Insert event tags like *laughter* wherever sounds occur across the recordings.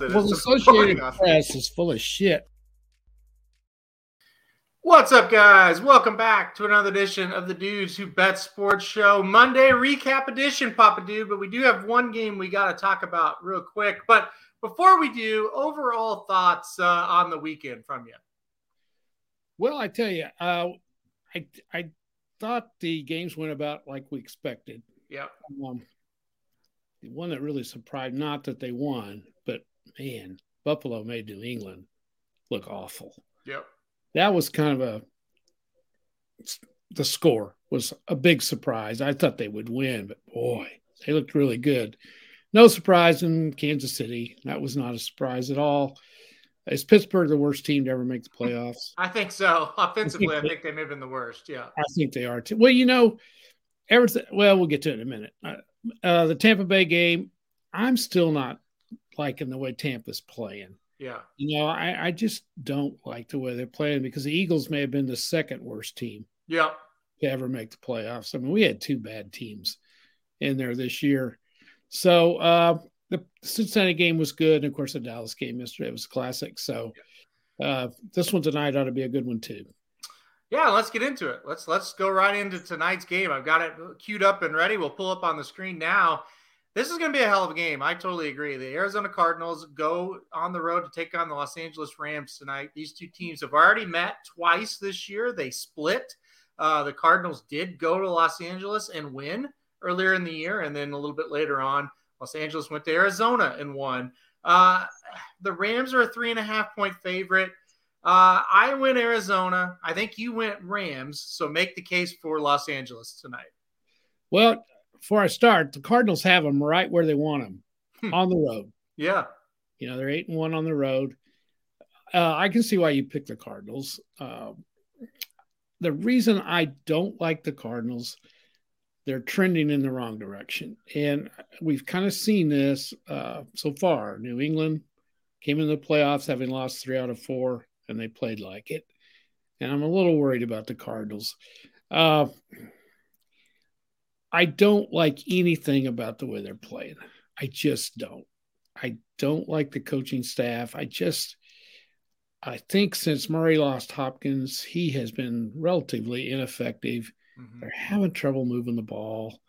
Well, is the Associated. Press is full of shit. What's up, guys? Welcome back to another edition of the Dudes Who Bet Sports Show Monday recap edition, Papa Dude. But we do have one game we got to talk about real quick. But before we do, overall thoughts uh, on the weekend from you. Well, I tell you, uh, I I thought the games went about like we expected. Yep. Um, the one that really surprised, not that they won, man, Buffalo made New England look awful. Yep. That was kind of a the score was a big surprise. I thought they would win, but boy, they looked really good. No surprise in Kansas City. That was not a surprise at all. Is Pittsburgh the worst team to ever make the playoffs? I think so. *laughs* Offensively, I think they may have been the worst. Yeah. I think they are too. Well, you know, everything. Well, we'll get to it in a minute. Uh, uh, the Tampa Bay game, I'm still not liking the way Tampa's playing. Yeah. You know, I, I just don't like the way they're playing because the Eagles may have been the second worst team Yep. to ever make the playoffs. I mean, we had two bad teams in there this year. So uh, the Cincinnati game was good. And of course, the Dallas game yesterday was a classic. So uh, this one tonight ought to be a good one too. Yeah, let's get into it. Let's let's go right into tonight's game. I've got it queued up and ready. We'll pull up on the screen now. This is going to be a hell of a game. I totally agree. The Arizona Cardinals go on the road to take on the Los Angeles Rams tonight. These two teams have already met twice this year. They split. Uh, the Cardinals did go to Los Angeles and win earlier in the year, and then a little bit later on, Los Angeles went to Arizona and won. Uh, the Rams are a three and a half point favorite. Uh, I went Arizona. I think you went Rams. So make the case for Los Angeles tonight. Well, before I start, the Cardinals have them right where they want them Hmm. on the road. Yeah. You know, they're eight and one on the road. Uh, I can see why you pick the Cardinals. Uh, the reason I don't like the Cardinals, they're trending in the wrong direction. And we've kind of seen this uh, so far. New England came in the playoffs having lost three out of four, and they played like it. And I'm a little worried about the Cardinals. I don't like anything about the way they're playing. I just don't. I don't like the coaching staff. I just, I think since Murray lost Hopkins, he has been relatively ineffective. Mhm. They're having trouble moving the ball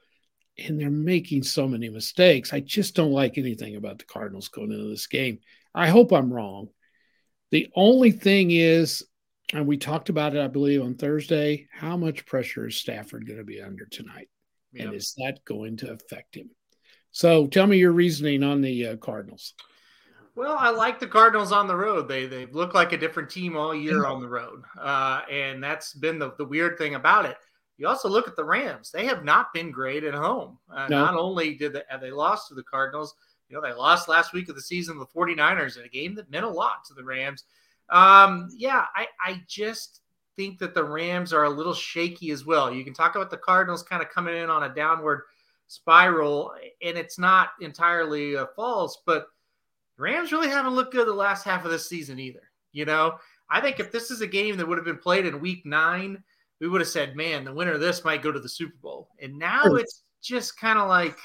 and they're making so many mistakes. I just don't like anything about the Cardinals going into this game. I hope I'm wrong. The only thing is, and we talked about it, I believe, on Thursday, how much pressure is Stafford going to be under tonight? Yeah. And is that going to affect him? So tell me your reasoning on the uh, Cardinals. Well, I like the Cardinals on the road. They they look like a different team all year on the road, uh, and that's been the, the weird thing about it. You also look at the Rams; they have not been great at home. Uh, No. Not only did they, they lost to the Cardinals, you know they lost last week of the season to the 49ers in a game that meant a lot to the Rams. Um, yeah, I I just think that the Rams are a little shaky as well. You can talk about the Cardinals kind of coming in on a downward spiral, and it's not entirely uh, false, but Rams really haven't looked good the last half of this season either. You know, I think if this is a game that would have been played in week nine, we would have said, man, the winner of this might go to the Super Bowl. And now it's just kind of like,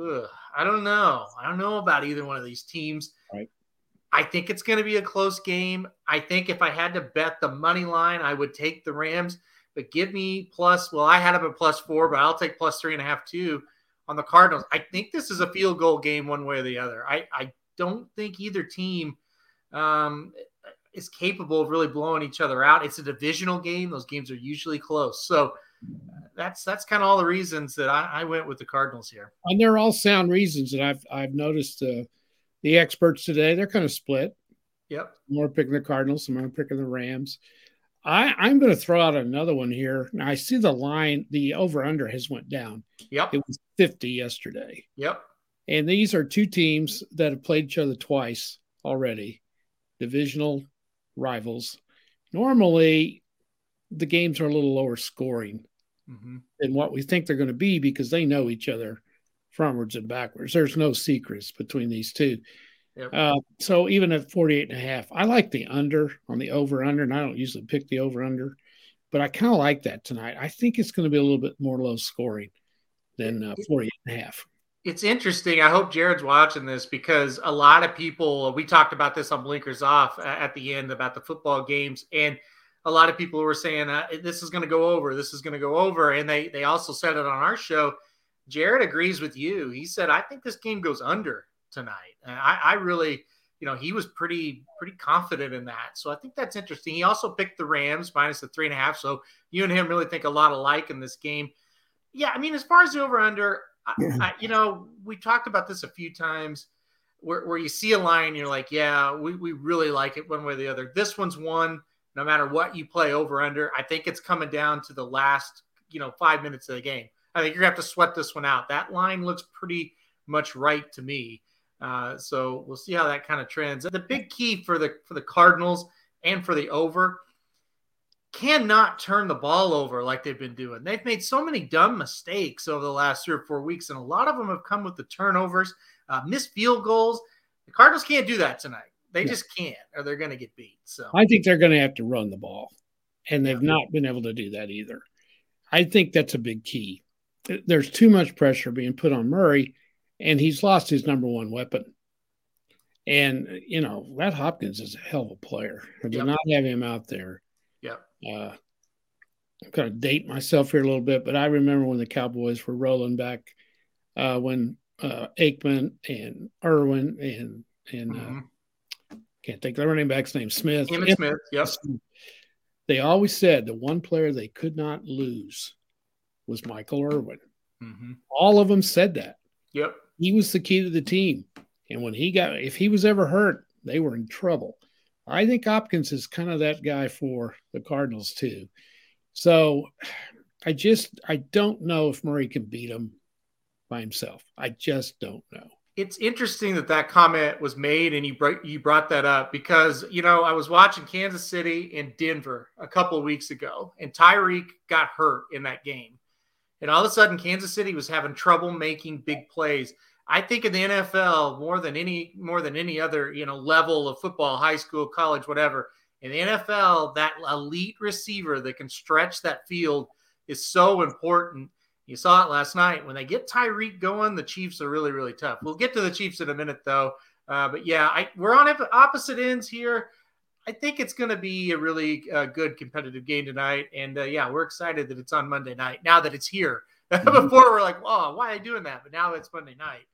ugh, I don't know. I don't know about either one of these teams. Right. I think it's going to be a close game. I think if I had to bet the money line, I would take the Rams. But give me plus, well, I had them at plus four, but I'll take plus three and a half too on the Cardinals. I think this is a field goal game one way or the other. I, I don't think either team um, is capable of really blowing each other out. It's a divisional game; those games are usually close. So that's that's kind of all the reasons that I, I went with the Cardinals here. And they're all sound reasons. that I've I've noticed uh, the experts today, they're kind of split. Yep. More picking the Cardinals, some are picking the Rams. I, I'm going to throw out another one here. Now I see the line, the over under has went down. Yep. It was 50 yesterday. Yep. And these are two teams that have played each other twice already, divisional rivals. Normally, the games are a little lower scoring mm-hmm. than what we think they're going to be because they know each other frontwards and backwards. There's no secrets between these two. Yep. Uh, so even at 48 and a half, I like the under on the over under, and I don't usually pick the over under, but I kind of like that tonight. I think it's going to be a little bit more low scoring than uh, 48 and a half. It's interesting. I hope Jared's watching this because a lot of people, we talked about this on Blinkers Off at the end about the football games, and a lot of people were saying uh, this is going to go over, this is going to go over, and they they also said it on our show. Jared agrees with you. He said, "I think this game goes under." tonight. And I, I really, you know, he was pretty pretty confident in that. So I think that's interesting. He also picked the Rams minus the three and a half. So you and him really think a lot alike in this game. Yeah, I mean, as far as the over under, I, you know, we talked about this a few times. Where, where you see a line, you're like, yeah, we, we really like it one way or the other. This one's one, no matter what you play over under. I think it's coming down to the last, you know, five minutes of the game. I think you're gonna have to sweat this one out. That line looks pretty much right to me. Uh, so we'll see how that kind of trends. The big key for the for the Cardinals and for the over cannot turn the ball over like they've been doing. They've made so many dumb mistakes over the last three or four weeks, and a lot of them have come with the turnovers, uh, missed field goals. The Cardinals can't do that tonight. They yeah. just can't, or they're going to get beat. So I think they're going to have to run the ball, and they've yeah. not been able to do that either. I think that's a big key. There's too much pressure being put on Murray and he's lost his number one weapon. And you know that Hopkins is a hell of a player. To yep. not have him out there, yeah. Uh, I'm going to date myself here a little bit, but I remember when the Cowboys were rolling back uh, when uh, Aikman and Irvin and and uh, mm-hmm. uh, can't think of the running back's name Smith. Smith. Yes. They always said the one player they could not lose was Michael Irvin. Mm-hmm. All of them said that. Yep he was the key to the team. And when he got, if he was ever hurt, they were in trouble. I think Hopkins is kind of that guy for the Cardinals too. So I just, I don't know if Murray can beat him by himself. I just don't know. It's interesting that that comment was made and you brought, you brought that up because, you know, I was watching Kansas City and Denver a couple of weeks ago and Tyreek got hurt in that game. And all of a sudden, Kansas City was having trouble making big plays. I think in the NFL, more than any more than any other, you know, level of football, high school, college, whatever, in the NFL, that elite receiver that can stretch that field is so important. You saw it last night. When they get Tyreek going, the Chiefs are really, really tough. We'll get to the Chiefs in a minute, though. Uh, but yeah, I, we're on opposite ends here. I think it's going to be a really uh, good competitive game tonight. And uh, yeah, we're excited that it's on Monday night now that it's here. *laughs* Mm-hmm. Before we're like, "Wow, why are they doing that?" But now it's Monday night.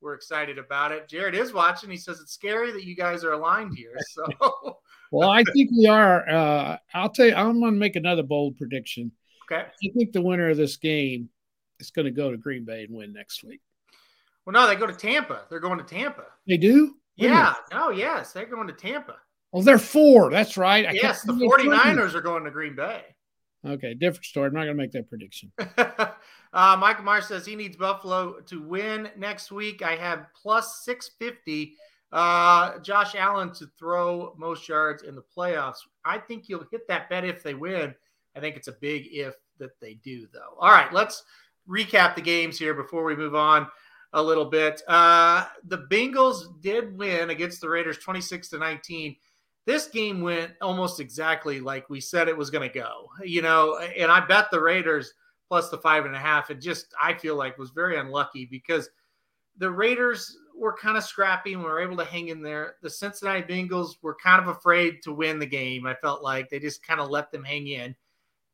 We're excited about it. Jared is watching. He says it's scary that you guys are aligned here. So, *laughs* well, I think we are. Uh, I'll tell you, I'm going to make another bold prediction. Okay. I think the winner of this game is going to go to Green Bay and win next week. Well, no, they go to Tampa. They're going to Tampa. They do? Yeah. No, yes. They're going to Tampa. Oh, they're four. That's right. I yes, the 49ers are going to Green Bay. Okay, different story. I'm not going to make that prediction. *laughs* uh, Michael Myers says he needs Buffalo to win next week. I have plus 650. Uh, Josh Allen to throw most yards in the playoffs. I think you'll hit that bet if they win. I think it's a big if that they do, though. All right, let's recap the games here before we move on a little bit. Uh, the Bengals did win against the Raiders 26 to 19 this game went almost exactly like we said it was going to go, you know, and I bet the Raiders plus the five and a half. It just, I feel like was very unlucky because the Raiders were kind of scrappy and were able to hang in there. The Cincinnati Bengals were kind of afraid to win the game. I felt like they just kind of let them hang in.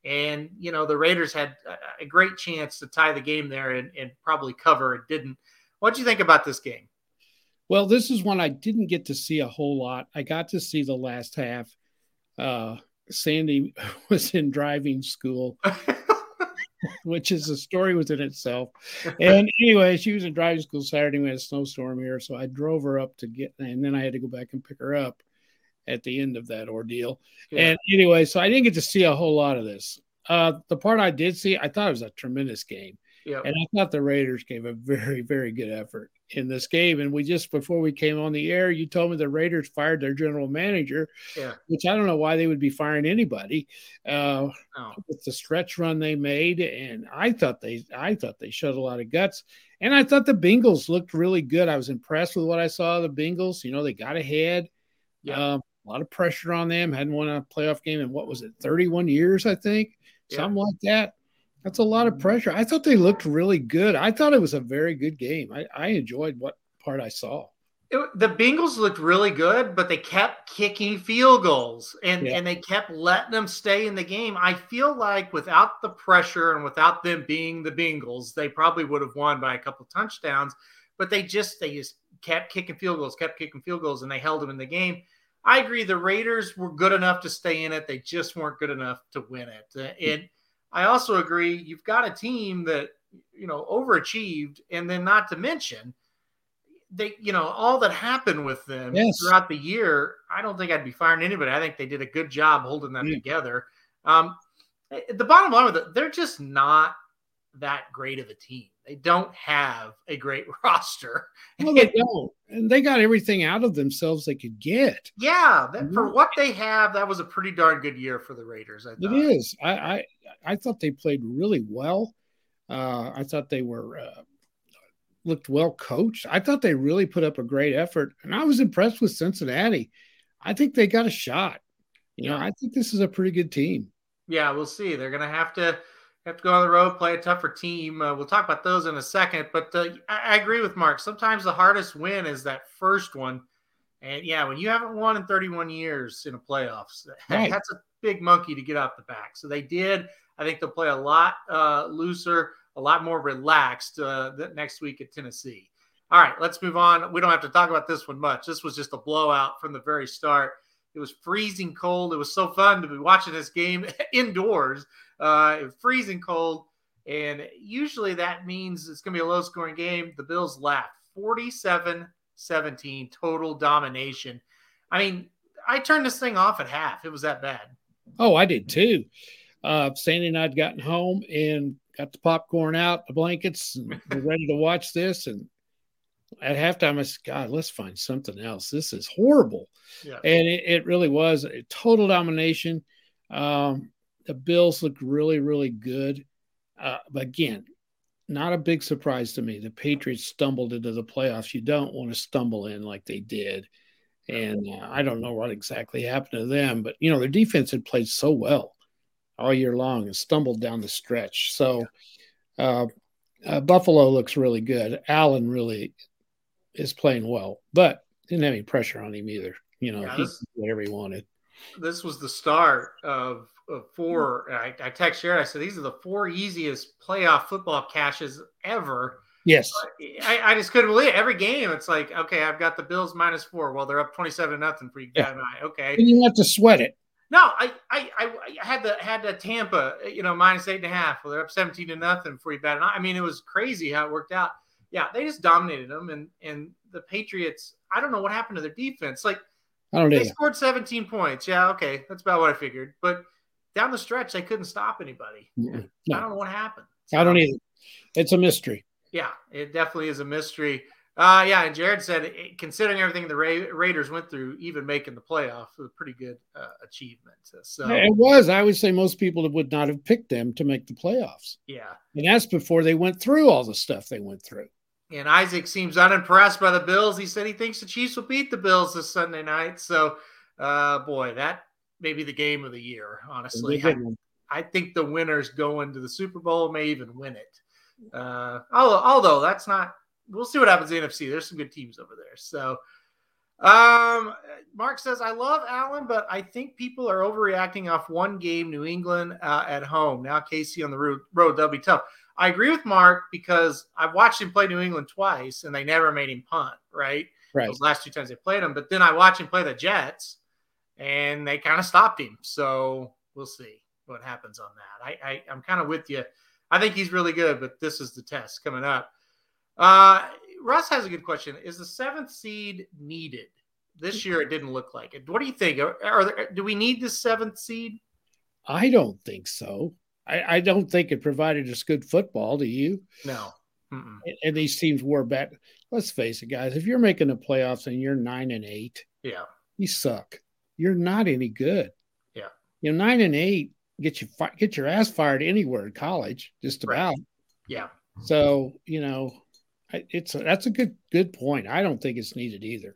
And, you know, the Raiders had a great chance to tie the game there and, and probably cover. It didn't. What do you think about this game? Well, this is one I didn't get to see a whole lot. I got to see the last half. Uh, Sandy *laughs* was in driving school, *laughs* which is a story within itself. And anyway, she was in driving school Saturday. We had a snowstorm here, so I drove her up to get, and then I had to go back and pick her up at the end of that ordeal. Yeah. And anyway, so I didn't get to see a whole lot of this. Uh, the part I did see, I thought it was a tremendous game. Yep. And I thought the Raiders gave a very, very good effort in this game. And we just before we came on the air, you told me the Raiders fired their general manager, Yeah. which I don't know why they would be firing anybody. Uh, Oh. with the stretch run they made, and I thought they, I thought they showed a lot of guts, and I thought the Bengals looked really good. I was impressed with what I saw the Bengals. You know, they got ahead. Yeah. Um, a lot of pressure on them. Hadn't won a playoff game in what was it, 31 years, I think, Yeah. something like that. That's a lot of pressure. I thought they looked really good. I thought it was a very good game. I, I enjoyed what part I saw. It- the Bengals looked really good, but they kept kicking field goals and, Yeah. and they kept letting them stay in the game. I feel like without the pressure and without them being the Bengals, they probably would have won by a couple touchdowns. But they just they just kept kicking field goals, kept kicking field goals, and they held them in the game. I agree. The Raiders were good enough to stay in it. They just weren't good enough to win it. Uh, And I also agree. You've got a team that you know overachieved, and then not to mention they, you know, all that happened with them Yes. throughout the year. I don't think I'd be firing anybody. I think they did a good job holding them Yeah. together. Um, eh, the bottom line with it, they're just not that great of a team. They don't have a great *laughs* roster. No, they don't. And they got everything out of themselves they could get. Yeah, that, for what they have, that was a pretty darn good year for the Raiders. I It I, I I thought they played really well. Uh, I thought they were uh, looked well coached. I thought they really put up a great effort, and I was impressed with Cincinnati. I think they got a shot. You know, I think this is a pretty good team. Yeah, we'll see. They're going to have to have to go on the road, play a tougher team. Uh, we'll talk about those in a second. But uh, I, I agree with Mark. Sometimes the hardest win is that first one. And yeah, when you haven't won in 31 years in a playoffs, *laughs* Right. that's a big monkey to get off the back. So they did. I think they'll play a lot uh, looser, a lot more relaxed uh, next week at Tennessee. All right, let's move on. We don't have to talk about this one much. This was just a blowout from the very start. It was freezing cold. It was so fun to be watching this game *laughs* indoors. Uh, freezing cold. And usually that means it's going to be a low scoring game. The Bills laughed 47 17, total domination. I mean, I turned this thing off at half. It was that bad. Oh, I did too. Uh, Sandy and I'd gotten home and got the popcorn out, the blankets, and we're ready to watch this. And at halftime, I said, God, let's find something else. This is horrible. Yeah. And it, it really was a total domination. Um, the Bills looked really, really good. Uh, but again, not a big surprise to me. The Patriots stumbled into the playoffs. You don't want to stumble in like they did. And uh, I don't know what exactly happened to them, but you know, their defense had played so well all year long and stumbled down the stretch. So uh, uh, Buffalo looks really good. Allen really is playing well, but didn't have any pressure on him either. You know, Yeah, he this- whatever he wanted. This was the start of, of four. I, I text Jared. I said, these are the four easiest playoff football cashes ever. Yes. I, I just couldn't believe it. Every game, it's like, okay, I've got the Bills minus four. Well, they're up 27 nothing for you. Yeah. I. Okay. And you have to sweat it. No, I, I, I, had the had the Tampa, you know, minus eight and a half. Well, they're up seventeen to nothing for you bet. And I. I mean, it was crazy how it worked out. Yeah, they just dominated them, and and the Patriots. I don't know what happened to their defense. Like I don't they either. scored seventeen points. Yeah, okay, that's about what I figured. But down the stretch, they couldn't stop anybody. Mm-mm. I don't know what happened. I don't either. It's a mystery. Yeah, it definitely is a mystery. Uh, yeah, and Jared said, eh, considering everything the Ra- Raiders went through, even making the playoffs was a pretty good uh, achievement. So It was. I would say most people would not have picked them to make the playoffs. yeah. And that's before they went through all the stuff they went through. And Isaac seems unimpressed by the Bills. He said he thinks the Chiefs will beat the Bills this Sunday night. So, uh, boy, that may be the game of the year, honestly. I, I think the winners go into the Super Bowl, may even win it. Uh, although, although that's not, we'll see what happens in the NFC. There's some good teams over there. So, um, Mark says, I love Allen, but I think people are overreacting off one game, New England uh, at home. Now, KC on the road, road, that'll be tough. I agree with Mark because I've watched him play New England twice and they never made him punt, right? Right. Those last two times they played him. But then I watched him play the Jets and they kind of stopped him. So we'll see what happens on that. I, I I'm kind of with you. I think he's really good, but this is the test coming up. Uh, Russ has a good question. Is the seventh seed needed? This year it didn't look like it. What do you think? Are, are there, do we need the seventh seed? I don't think so. I, I don't think it provided us good football. Do you? No. Mm-mm. And these teams were bad. Let's face it, guys. If you're making the playoffs and you're nine and eight, Yeah. you suck. You're not any good. Yeah. You know, nine and eight get you fi- get your ass fired anywhere in college, just Right. about. Yeah. So you know, I- it's that's a good good point. I don't think it's needed either.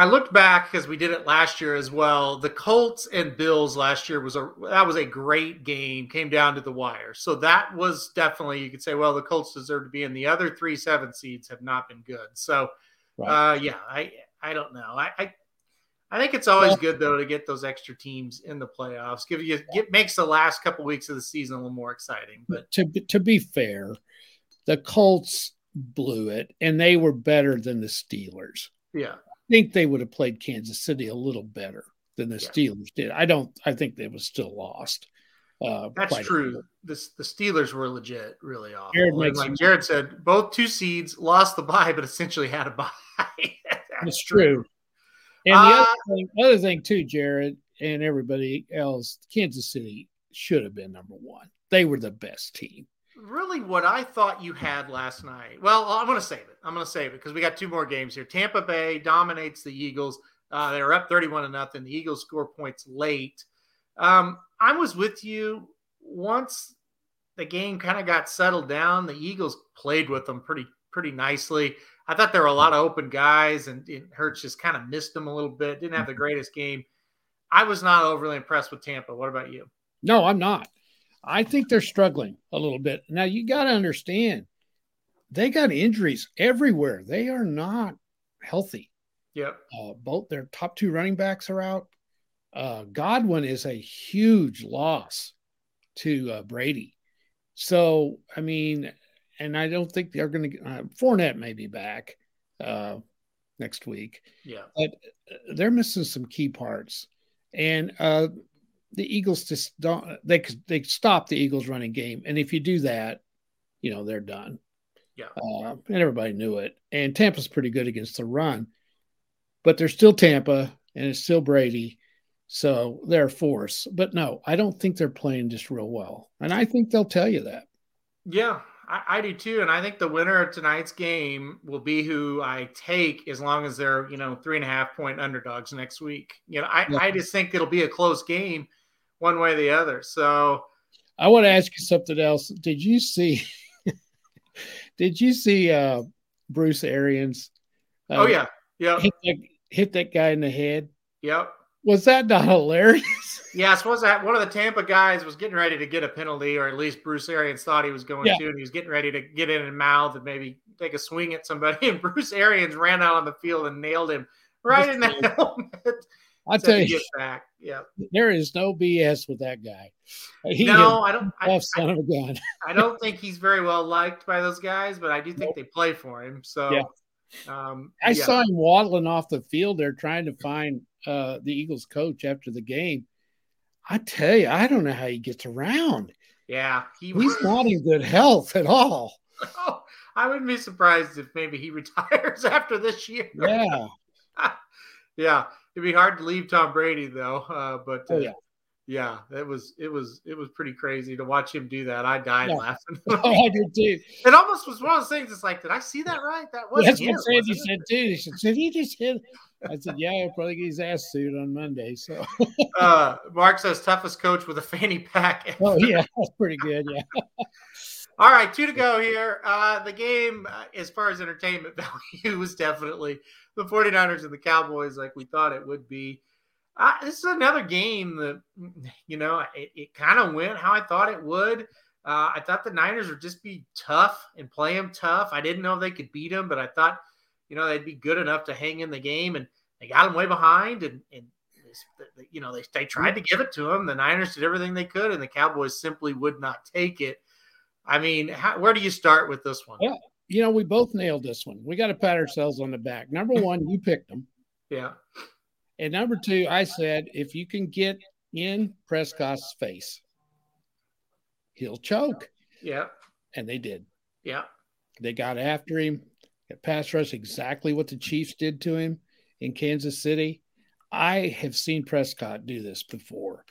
I looked back because we did it last year as well. The Colts and Bills last year was a that was a great game. Came down to the wire, so that was definitely you could say, well, the Colts deserve to be in. The other three seven seeds have not been good. So, Right. uh, yeah, I I don't know. I, I I think it's always good though to get those extra teams in the playoffs. Give you get makes the last couple weeks of the season a little more exciting. But to be- to be fair, the Colts blew it, and they were better than the Steelers. yeah, think they would have played Kansas City a little better than the Yeah. Steelers did. I don't. I think they was still lost. Uh, That's true. The, the Steelers were legit, really awful. Jared makes like Jared said, both two seeds lost the bye, but essentially had a bye. *laughs* That's It's true. And the Uh, other thing, other thing too, Jared and everybody else, Kansas City should have been number one. They were the best team. Really, what I thought you had last night. Well, I'm going to save it. I'm going to save it because we got two more games here. Tampa Bay dominates the Eagles. Uh, they were up 31 to nothing. The Eagles score points late. Um, I was with you once the game kind of got settled down. The Eagles played with them pretty pretty nicely. I thought there were a lot of open guys, and, and Hurts just kind of missed them a little bit. Didn't have the greatest game. I was not overly impressed with Tampa. What about you? No, I'm not. I think they're struggling a little bit. Now you got to understand, they got injuries everywhere. They are not healthy. Yep. Uh, both their top two running backs are out. Uh, Godwin is a huge loss to uh, Brady. So, I mean, and I don't think they're going to. Uh, Fournette may be back uh, next week. Yeah. But they're missing some key parts, and uh, the Eagles just don't. They they stop the Eagles running game, and if you do that, you know they're done. Yeah. Uh, and everybody knew it. And Tampa's pretty good against the run, but they're still Tampa, and it's still Brady. So they're a force. But no, I don't think they're playing just real well. And I think they'll tell you that. Yeah, I, I do too. And I think the winner of tonight's game will be who I take as long as they're, you know, three and a half point underdogs next week. You know, I, Yeah. I just think it'll be a close game one way or the other. So, I want to ask you something else. Did you see? *laughs* did you see uh, Bruce Arians? uh, oh, yeah. yeah. hit that, hit that guy in the head. Yep. Was that not hilarious? *laughs* Yeah, I suppose that one of the Tampa guys was getting ready to get a penalty, or at least Bruce Arians thought he was going Yeah. to, and he was getting ready to get in and mouth and maybe take a swing at somebody. *laughs* And Bruce Arians ran out on the field and nailed him right in the helmet. I Said tell you, back. Yeah. there is no BS with that guy. He no, I don't. I, son of a gun. *laughs* I don't think he's very well liked by those guys, but I do think they play for him. So, Yeah. um, I yeah. saw him waddling off the field there trying to find uh, the Eagles coach after the game. I tell you, I don't know how he gets around. Yeah, he *laughs* He's not in good health at all. Oh, I wouldn't be surprised if maybe he *laughs* retires after this year. Yeah. yeah, it'd be hard to leave Tom Brady though. Uh, but uh, Oh, yeah. yeah, it was it was it was pretty crazy to watch him do that. I died Yeah. laughing. *laughs* Oh, I did too. *laughs* it almost was one of those things. It's like, did I see that right? That was That's him, what Sandy it? said too. He said, "Did he just hit?" I said, "Yeah, he'll probably get his ass sued on Monday." So, *laughs* Uh, Mark says toughest coach with a fanny pack. oh yeah, that's pretty good. Yeah, All right, two to go here. Uh, the game, uh, as far as entertainment *laughs* value, was definitely the 49ers and the Cowboys, like we thought it would be. Uh, this is another game that, you know, it, it kind of went how I thought it would. Uh, I thought the Niners would just be tough and play them tough. I didn't know they could beat them, but I thought, you know, they'd be good enough to hang in the game, and they got them way behind, and, and you know, they, they tried to give it to them. The Niners did everything they could, and the Cowboys simply would not take it. I mean, how, where do you start with this one? Yeah. you know, we both nailed this one. We got to pat ourselves on the back. Number *laughs* one, you picked them, Yeah. and number two, I said if you can get in Prescott's face, he'll choke, Yeah. and they did. Yeah. They got after him. It pass rush exactly what the Chiefs did to him in Kansas City. I have seen Prescott do this before,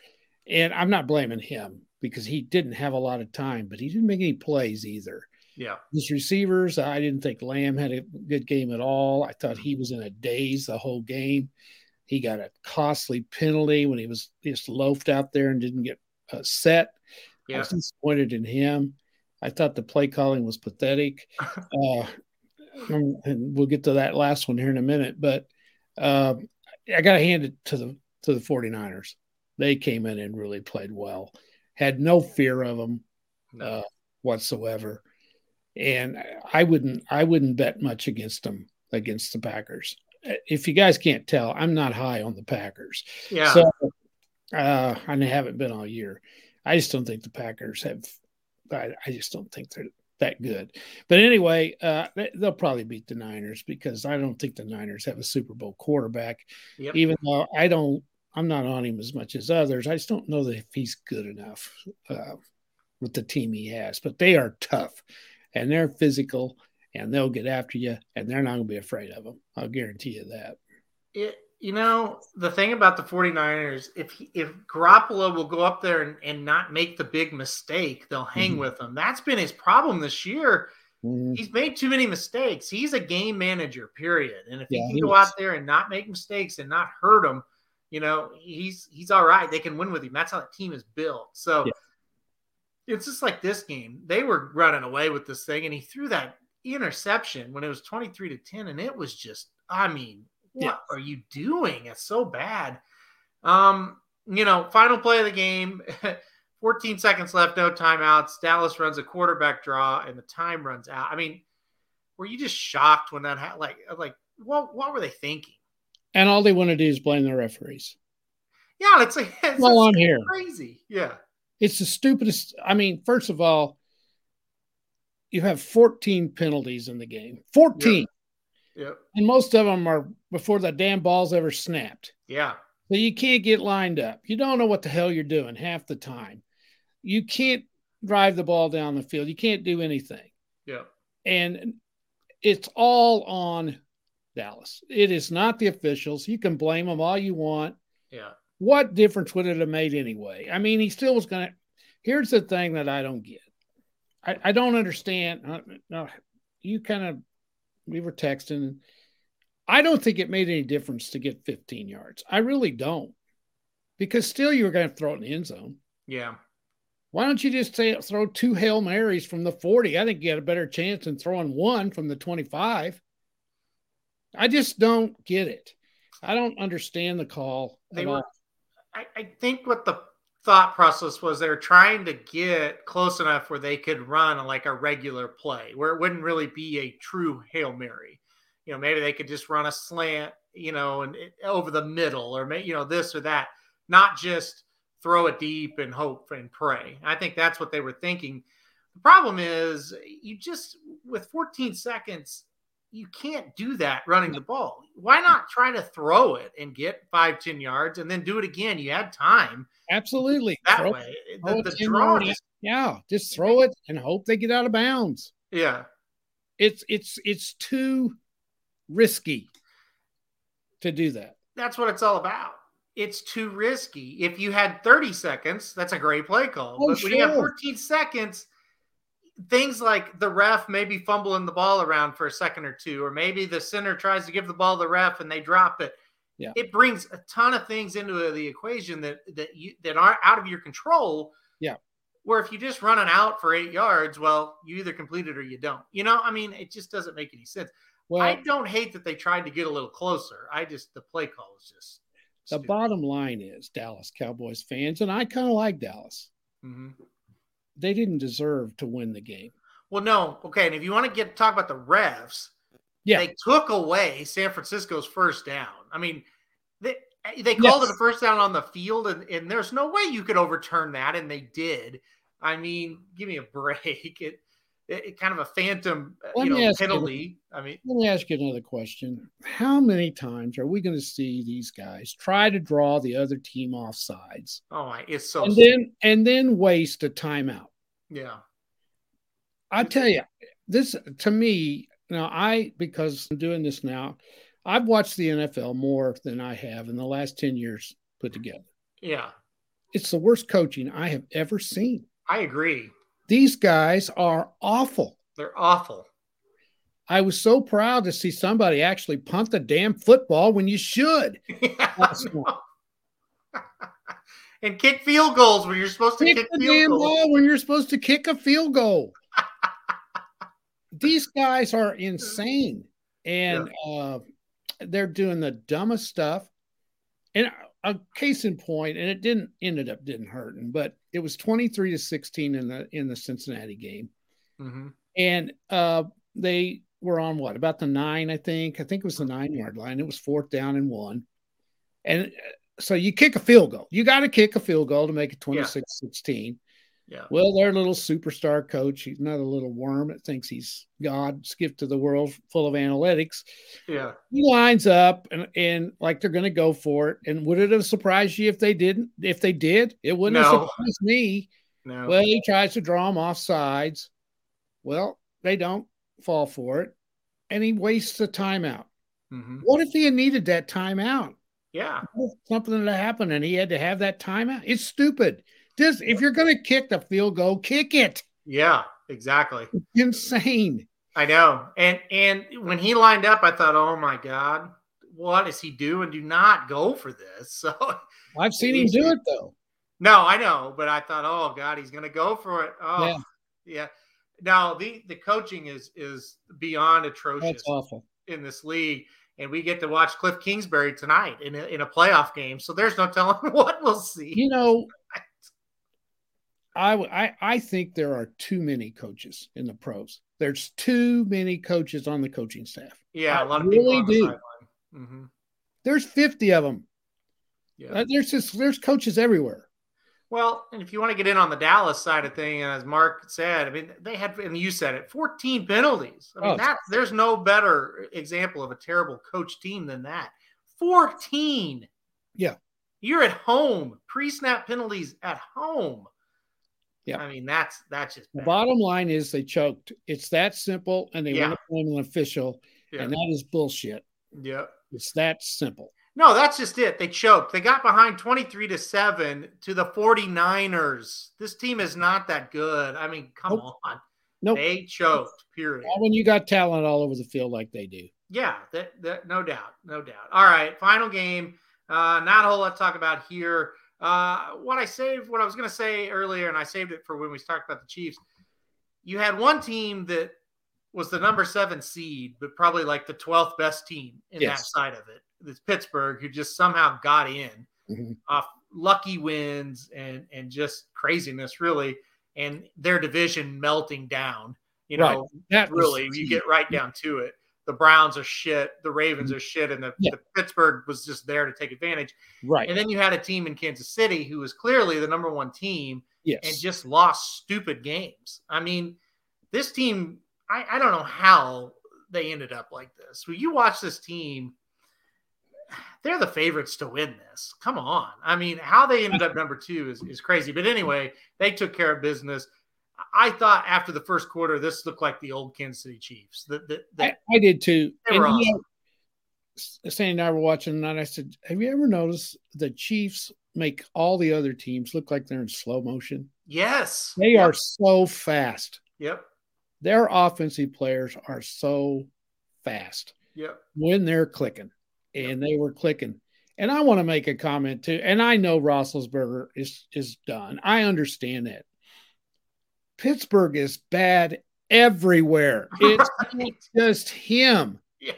and I'm not blaming him. Because he didn't have a lot of time, but he didn't make any plays either. Yeah. His receivers, I didn't think Lamb had a good game at all. I thought he was in a daze the whole game. He got a costly penalty when he was just loafed out there and didn't get uh, set. Yeah. I was disappointed in him. I thought the play calling was pathetic. *laughs* uh, and we'll get to that last one here in a minute. But uh, I got to hand it to the to the 49ers. They came in and really played well. Had no fear of them No. uh, whatsoever. And I wouldn't I wouldn't bet much against them against the Packers. If you guys can't tell, I'm not high on the Packers. yeah. So uh, I haven't been all year. I just don't think the Packers have. I, I just don't think they're that good. But anyway, uh, they, they'll probably beat the Niners because I don't think the Niners have a Super Bowl quarterback. Yep. Even though I don't, I'm not on him as much as others. I just don't know that if he's good enough uh, with the team he has. But they are tough, and they're physical, and they'll get after you, and they're not going to be afraid of them. I'll guarantee you that. it, you know, the thing about the 49ers, if he, if Garoppolo will go up there and, and not make the big mistake, they'll hang Mhm. with him. That's been his problem this year. Mhm. He's made too many mistakes. He's a game manager, period. And if Yeah, he can he go is. out there and not make mistakes and not hurt them, you know, he's he's all right. They can win with him. That's how the team is built. So Yeah. it's just like this game. They were running away with this thing, and he threw that interception when it was 23 to 10, and it was just, I mean, what Yeah. are you doing? It's so bad. Um, you know, final play of the game, *laughs* 14 seconds left, no timeouts. Dallas runs a quarterback draw, and the time runs out. I mean, were you just shocked when that happened? Like, like what what were they thinking? And all they want to do is blame the referees. Yeah, it's *laughs* it's Well, I'm here. crazy. Yeah, It's the stupidest. I mean, first of all, you have 14 penalties in the game. 14. yeah, And most of them are before the damn ball's ever snapped. yeah, So you can't get lined up. You don't know what the hell you're doing half the time. You can't drive the ball down the field. You can't do anything. yeah. And it's all on Dallas. It is not the officials. You can blame them all you want. Yeah. What difference would it have made anyway? I mean, he still was going to. Here's the thing that I don't get. I, I don't understand. Uh, no, you kind of, we were texting. I don't think it made any difference to get 15 yards. I really don't. Because still you were going to throw it in the end zone. Yeah. Why don't you just say, throw two Hail Marys from the 40? I think you had a better chance than throwing one from the 25. I just don't get it. I don't understand the call. They were. I, I think what the thought process was they were trying to get close enough where they could run like a regular play where it wouldn't really be a true Hail Mary. You know, maybe they could just run a slant, you know, and it, over the middle or maybe, you know, this or that, not just throw it deep and hope and pray. I think that's what they were thinking. The problem is you just with 14 seconds, you can't do that running the ball. Why not try to throw it and get five, 10 yards and then do it again? You had time Absolutely. that Throw- way. throw The, the draw is, Yeah, just throw it and hope they get out of bounds. yeah. It's it's it's too risky to do that. That's what it's all about. It's too risky. If you had 30 seconds, that's a great play call. Oh, but when you have 14 seconds, things like the ref maybe fumbling the ball around for a second or two, or maybe the center tries to give the ball to the ref and they drop it. Yeah. It brings a ton of things into the equation that that you that aren't out of your control. Yeah. Where if you just run an out for eight yards, well, you either complete it or you don't. You know, I mean, it just doesn't make any sense. Well, I don't hate that they tried to get a little closer. I just the play call is just the stupid. bottom line is Dallas Cowboys fans, and I kind of like Dallas. Mhm. They didn't deserve to win the game. Well, no, okay. And if you want to get talk about the refs, Yeah. they took away San Francisco's first down. I mean, they they called Yes. it a first down on the field, and, and there's no way you could overturn that, and they did. I mean, give me a break. *laughs* It, it, kind of a phantom, uh, Let you know, ask you- penalty. I mean, Let me ask you another question. How many times are we going to see these guys try to draw the other team off sides oh my, it's so and then and then waste a timeout? yeah, I tell you, this to me now. I because I'm doing this now. I've watched the NFL more than I have in the last ten years put together. yeah, it's the worst coaching I have ever seen. I agree. These guys are awful. They're awful. I was so proud to see somebody actually punt the damn football when you should. *laughs* Yeah, and kick field goals when you're supposed to kick, kick, the field damn goals. ball when you're supposed to kick a field goal. *laughs* These guys are insane, and uh, they're doing the dumbest stuff. And a case in point, and it didn't ended up didn't hurting, but it was twenty three to sixteen in the in the Cincinnati game, Mhm. and uh, they were on what about the nine? I think I think it was the nine yard line. It was fourth down and one, and uh, so you kick a field goal. You got to kick a field goal to make it 26-16. Yeah. Well, their little superstar coach, he's not a little worm that thinks he's God, skipped to the world full of analytics. Yeah. He lines up and, and like they're going to go for it. And would it have surprised you if they didn't? If they did, it wouldn't have surprised me. No. Well, he tries to draw them off sides. Well, they don't fall for it, and he wastes a timeout. Mhm. What if he had needed that timeout? Yeah. Something that happened, and he had to have that timeout. It's stupid. Just if you're going to kick the field goal, kick it. Yeah. Exactly. It's insane. I know. And and when he lined up, I thought, oh my God, what is he doing? Do not go for this. *laughs* So I've seen him do it though. no, I know, but I thought, oh God, he's gonna go for it. Oh Yeah. yeah. Now the the coaching is is beyond atrocious That's awful. in this league. And we get to watch Cliff Kingsbury tonight in a, in a playoff game. So there's no telling *laughs* what we'll see. You know, I, I I think there are too many coaches in the pros. There's too many coaches on the coaching staff. Yeah, I a lot of really people do. sideline. hmm There's 50 of them. Yeah. Uh, there's just there's coaches everywhere. Well, and if you want to get in on the Dallas side of thing, as Mark said, I mean, they had, and you said it, 14 penalties. I mean, Oh. that there's no better example of a terrible coach team than that. 14. Yeah. You're at home, pre snap penalties at home. Yeah. I mean, that's, that's just, The bottom line is they choked. It's that simple, and they Yeah. want to blame an official, yeah. and that is bullshit. yeah. It's that simple. No, that's just it. They choked. They got behind 23 to 7 to the 49ers. This team is not that good. I mean, come Nope. on. Nope. They choked, period. Not when you got talent all over the field like they do. Yeah, that, that no doubt, no doubt. All right, final game. Uh, not a whole lot to talk about here. Uh, what I saved, what I was going to say earlier, and I saved it for when we talked about the Chiefs. You had one team that was the number seven seed, but probably like the twelfth best team in that side of it. It's Pittsburgh, who just somehow got in Mhm. off lucky wins and and just craziness, really, and their division melting down. You Right. know, That really, you get right down to it. The Browns are shit. The Ravens are shit, and the, Mm-hmm. Yeah. the Pittsburgh was just there to take advantage. right. And then you had a team in Kansas City who was clearly the number one team yes. and just lost stupid games. I mean, this team, I, I don't know how they ended up like this. When you watch this team, they're the favorites to win this. Come on. I mean, how they ended up number two is, is crazy. But anyway, they took care of business. I thought after the first quarter, this looked like the old Kansas City Chiefs. The, the, the, I, I did too. They were And, know, Sandy and I were watching, and I said, "Have you ever noticed the Chiefs make all the other teams look like they're in slow motion? yes. They Yep. are so fast. Yep. Their offensive players are so fast Yep. when they're clicking, and they were clicking." And I want to make a comment too. And I know Roethlisberger is is done. I understand that. Pittsburgh is bad everywhere. *laughs* It's just him. Yeah.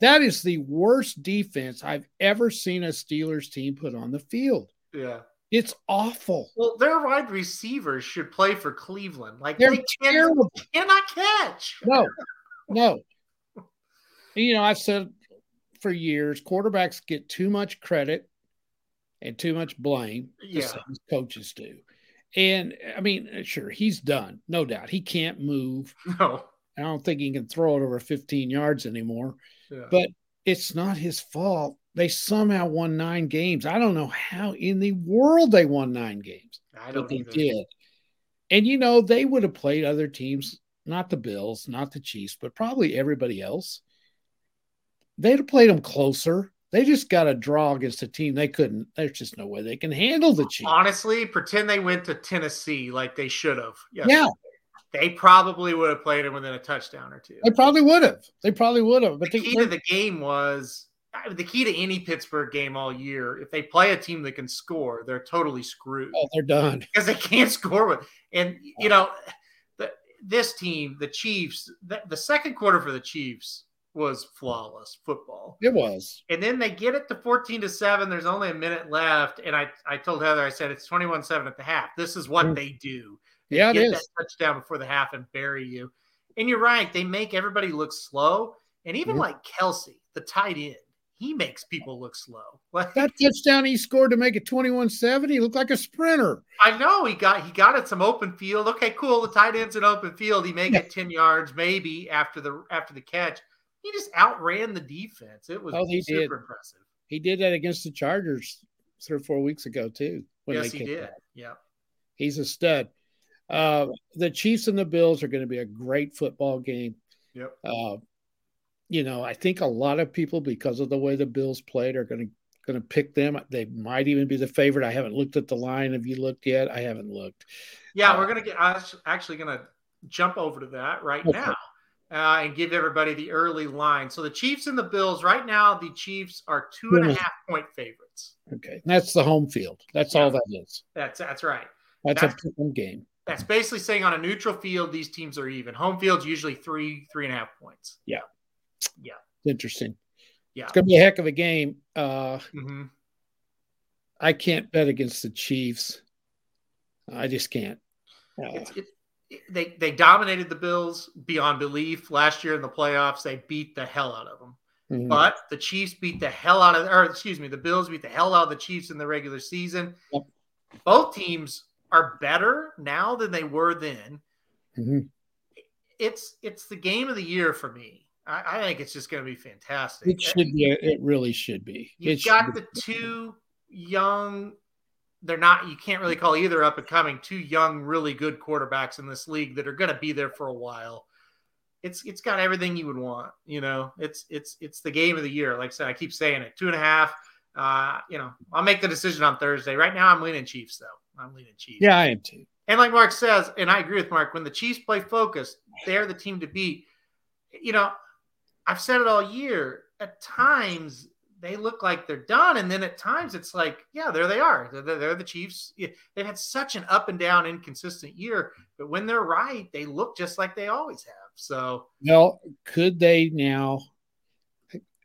That is the worst defense I've ever seen a Steelers team put on the field. Yeah. It's awful. Well, their wide receivers should play for Cleveland. Like They're they terrible. cannot catch. No, *laughs* no. You know, I've said for years, quarterbacks get too much credit and too much blame, Yeah. coaches do. And I mean, uh, sure, he's done, no doubt. He can't move. No. I don't think he can throw it over 15 yards anymore. Yeah. But it's not his fault. They somehow won nine games. I don't know how in the world they won nine games, I don't they either. did. And you know, they would have played other teams, not the Bills, not the Chiefs, but probably everybody else. They'd have played them closer. They just got a draw against a team they couldn't. There's just no way they can handle the Chiefs. Honestly, pretend they went to Tennessee like they should have. Yeah, they probably would have played them within a touchdown or two. they probably would have. They probably would have. But the key to the game was the key to any Pittsburgh game all year. If they play a team that can score, they're totally screwed oh, they're done. *laughs* because they can't score with. And you know, the, this team, the Chiefs, the, the second quarter for the Chiefs was flawless football. It was. And then they get it to 14 to 7. There's only a minute left. And I, I told Heather, I said it's 21 7 at the half. This is what Mm. they do. Yeah, it get is. that touchdown before the half and bury you. And you're right. They make everybody look slow. And even Mhm. like Kelce, the tight end, he makes people look slow. *laughs* Like, That touchdown he scored to make it 21 7, he looked like a sprinter. I know he got he got it some open field. Okay, cool. The tight end's an open field. He may get 10 yards maybe after the after the catch. He just outran the defense. It was Oh, he super did. impressive. He did that against the Chargers three or four weeks ago, too. yes, he did. Yeah. He's a stud. Uh, the Chiefs and the Bills are going to be a great football game. Yep. Uh, you know, I think a lot of people, because of the way the Bills played, are going to going to pick them. They might even be the favorite. I haven't looked at the line. Have you looked yet? I haven't looked. Yeah, Uh, we're gonna get. I was actually gonna jump over to that right Okay. now uh, and give everybody the early line. So the Chiefs and the Bills right now. The Chiefs are two and a Yeah. half point favorites. Okay, that's the home field. That's all that is. That's that's right. That's, That's- a game. That's basically saying on a neutral field, these teams are even. Home field's usually three three and a half points. Yeah, yeah. Interesting. Yeah. It's going to be a heck of a game. Uh, hmm I can't bet against the Chiefs. I just can't. Uh, It's, it, it- they they dominated the Bills beyond belief last year in the playoffs. They beat the hell out of them. mhm. But the Chiefs beat the hell out of, or excuse me, the Bills beat the hell out of the Chiefs in the regular season. Yep. Both teams are better now than they were then. Mhm. It's it's the game of the year for me. I, I think it's just going to be fantastic. It should be. It really should be. Should got be. the two young. They're not. You can't really call either up and coming. Two young, really good quarterbacks in this league that are going to be there for a while. It's it's got everything you would want. You know, it's it's it's the game of the year. Like I said, I keep saying it. Two and a half. Uh, you know, I'll make the decision on Thursday. Right now, I'm leaning Chiefs though. I'm leaning Chiefs. Yeah, I am too. And like Mark says, and I agree with Mark, when the Chiefs play focused, they're the team to beat. You know, I've said it all year. At times they look like they're done, and then at times it's like, yeah, there they are. They're, they're the Chiefs. They've had such an up and down, inconsistent year, but when they're right, they look just like they always have. So Well, could they now?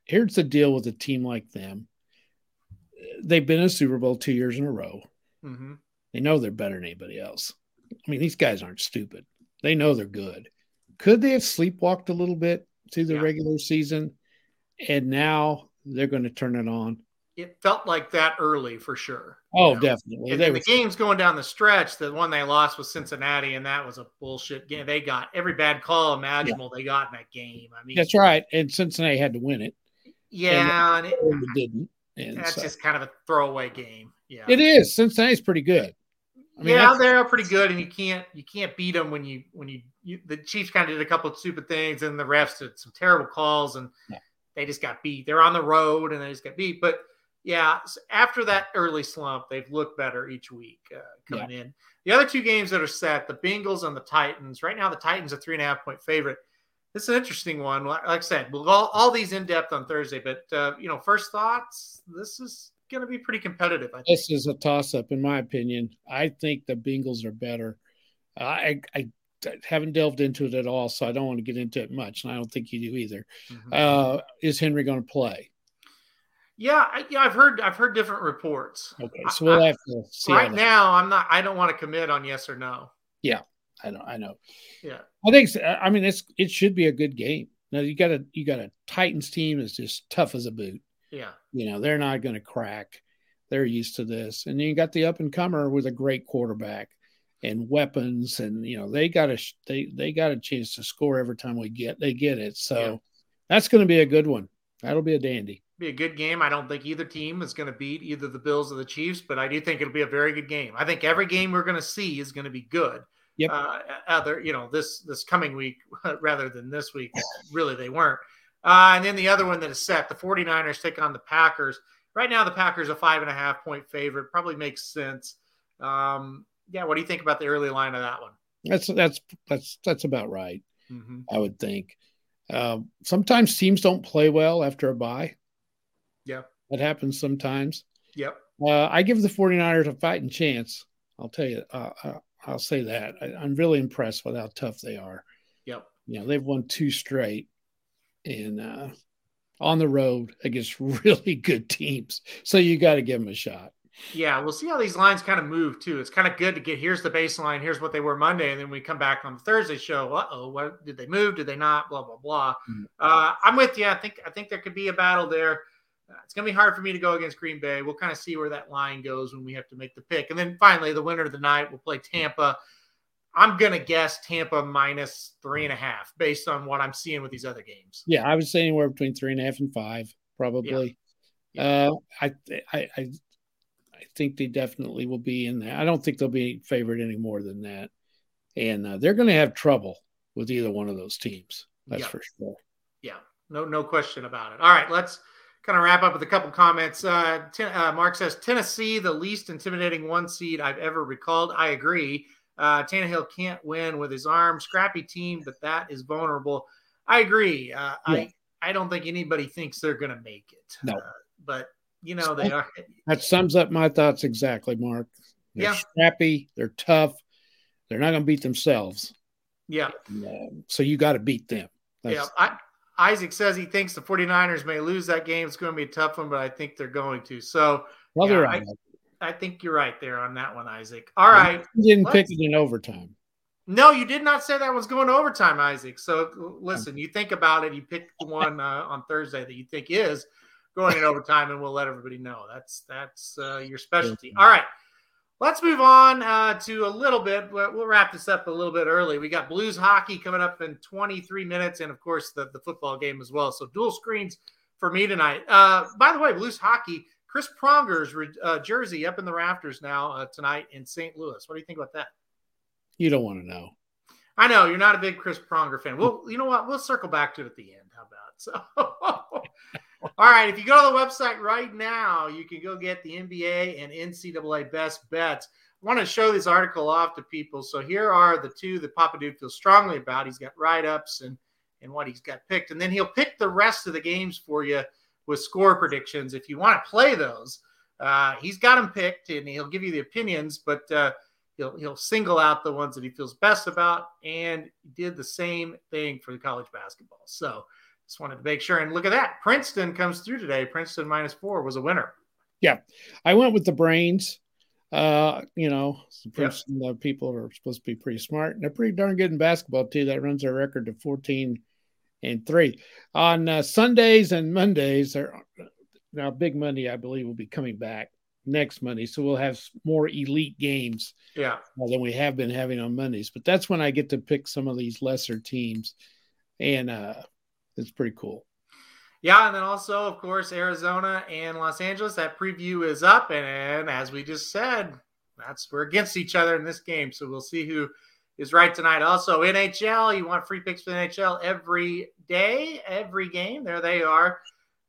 Here's the deal with a team like them. They've been in a Super Bowl two years in a row. mhm. They know they're better than anybody else. I mean, these guys aren't stupid. They know they're good. Could they have sleepwalked a little bit through the Yeah. regular season, and now they're going to turn it on? it felt like that early for sure. Oh, You know? definitely. And were, the game's going down the stretch. The one they lost was Cincinnati, and that was a bullshit game. They got every bad call imaginable they got in that game. I mean, that's right. And Cincinnati had to win it, Yeah, and it, and they didn't. And that's so- just kind of a throwaway game. Yeah, it is. Cincinnati's pretty good. I mean, yeah, they're pretty good, and you can't you can't beat them when you when you, you the Chiefs kind of did a couple of stupid things, and the refs did some terrible calls, and Yeah. They just got beat. They're on the road, and they just got beat. But yeah, after that early slump, they've looked better each week uh, coming in. The other two games that are set, the Bengals and the Titans. Right now, the Titans are three and a half point favorite. This is an interesting one. Like like I said, we'll go all, all these in depth on Thursday. But uh, you know, first thoughts. This is going to be pretty competitive. I think. This is a toss up, in my opinion. I think the Bengals are better. I, I haven't delved into it at all, so I don't want to get into it much, and I don't think you do either. Mhm. Uh, is Henry going to play? Yeah, I, yeah, I've heard I've heard different reports. Okay, so we'll I- have to see. right now, I'm not. I don't want to commit on yes or no. Yeah, I know. I know. Yeah, I think. so. I mean, it's it should be a good game. Now you got a you got a Titans team that's just tough as a boot. yeah, You know they're not going to crack. They're used to this, and then you got the up and comer with a great quarterback and weapons, and you know they got a they they got a chance to score every time we get they get it. So Yeah. that's going to be a good one. That'll be a dandy. be a good game. I don't think either team is going to beat either the Bills or the Chiefs, but I do think it'll be a very good game. I think every game we're going to see is going to be good. Yep. Uh, other, you know, this this coming week *laughs* rather than this week. really, they weren't. Uh, and then the other one that is set, the 49ers take on the Packers. Right now, the Packers a five and a half point favorite. Probably makes sense. Um, yeah, what do you think about the early line of that one? That's that's that's that's about right. Mm-hmm. I would think. Um, sometimes teams don't play well after a bye. Yeah, that happens sometimes. Yep. Uh, I give the 49ers a fighting chance. I'll tell you. Uh, uh I'll say that. I, am really impressed with how tough they are. Yep. You know, they've won two straight, and uh, on the road against *laughs* really good teams. So you got to give them a shot. Yeah, we'll see how these lines kind of move too. It's kind of good to get here's the baseline, here's what they were Monday, and then we come back on the Thursday show. Uh oh, what did they move? Did they not? Blah blah blah. Mm-hmm. Uh, I'm with you. I think I think there could be a battle there. Uh, it's gonna be hard for me to go against Green Bay. We'll kind of see where that line goes when we have to make the pick, and then finally the winner of the night will play Tampa. I'm gonna guess Tampa minus three and a half based on what I'm seeing with these other games. Yeah, I would say anywhere between three and a half and five, probably. Yeah. Yeah. Uh, I, I, I I think they definitely will be in there. I don't think they'll be favored any more than that, and uh, they're going to have trouble with either one of those teams. That's for sure. Yeah, no, no question about it. All right, let's kind of wrap up with a couple comments. Uh, ten, uh, Mark says Tennessee, the least intimidating one seed I've ever recalled. I agree. Uh, Tannehill can't win with his arm. Scrappy team, but that is vulnerable. I agree. Uh, yeah. I I don't think anybody thinks they're going to make it. No. Uh, but you know they are. *laughs* That sums up my thoughts exactly, Mark. They're yeah. scrappy. They're tough. They're not going to beat themselves. Yeah. Um, so you got to beat them. That's, yeah. I, Isaac says he thinks the 49ers may lose that game. It's going to be a tough one, but I think they're going to. So, well, yeah, right. I, I, think you're right there on that one, Isaac. All right. You didn't pick it in overtime. No, you did not say that was going to overtime, Isaac. So listen, you think about it. You pick the one uh, on Thursday that you think is going in overtime, and we'll let everybody know. That's that's uh, your specialty. All right, let's move on uh, to a little bit. But we'll wrap this up a little bit early. We got Blues hockey coming up in 23 minutes, and of course the the football game as well. So dual screens for me tonight. Uh, by the way, Blues hockey. Chris Pronger's uh, jersey up in the rafters now uh, tonight in St. Louis. What do you think about that? You don't want to know. I know you're not a big Chris Pronger fan. Well, you know what? We'll circle back to it at the end. How about so? *laughs* All right, if you go to the website right now, you can go get the NBA and NCAA best bets. I want to show this article off to people. So here are the two that Papa Dude feels strongly about. He's got write ups and and what he's got picked, and then he'll pick the rest of the games for you with score predictions if you want to play those. Uh, he's got them picked, and he'll give you the opinions, but uh, he'll he'll single out the ones that he feels best about, and did the same thing for the college basketball. So just wanted to make sure. And look at that. Princeton comes through today. Princeton minus four was a winner. Yeah. I went with the brains. Uh, you know, Princeton yep. people are supposed to be pretty smart and they're pretty darn good in basketball too. That runs their record to 14 and three. On uh, Sundays and Mondays, are now Big Monday, I believe, will be coming back next Monday. So we'll have more elite games yeah. than we have been having on Mondays. But that's when I get to pick some of these lesser teams. And uh, it's pretty cool. Yeah, and then also, of course, Arizona and Los Angeles. That preview is up, and, and as we just said, that's we're against each other in this game. So we'll see who is right tonight. Also, NHL, you want free picks for NHL every day, every game. There they are.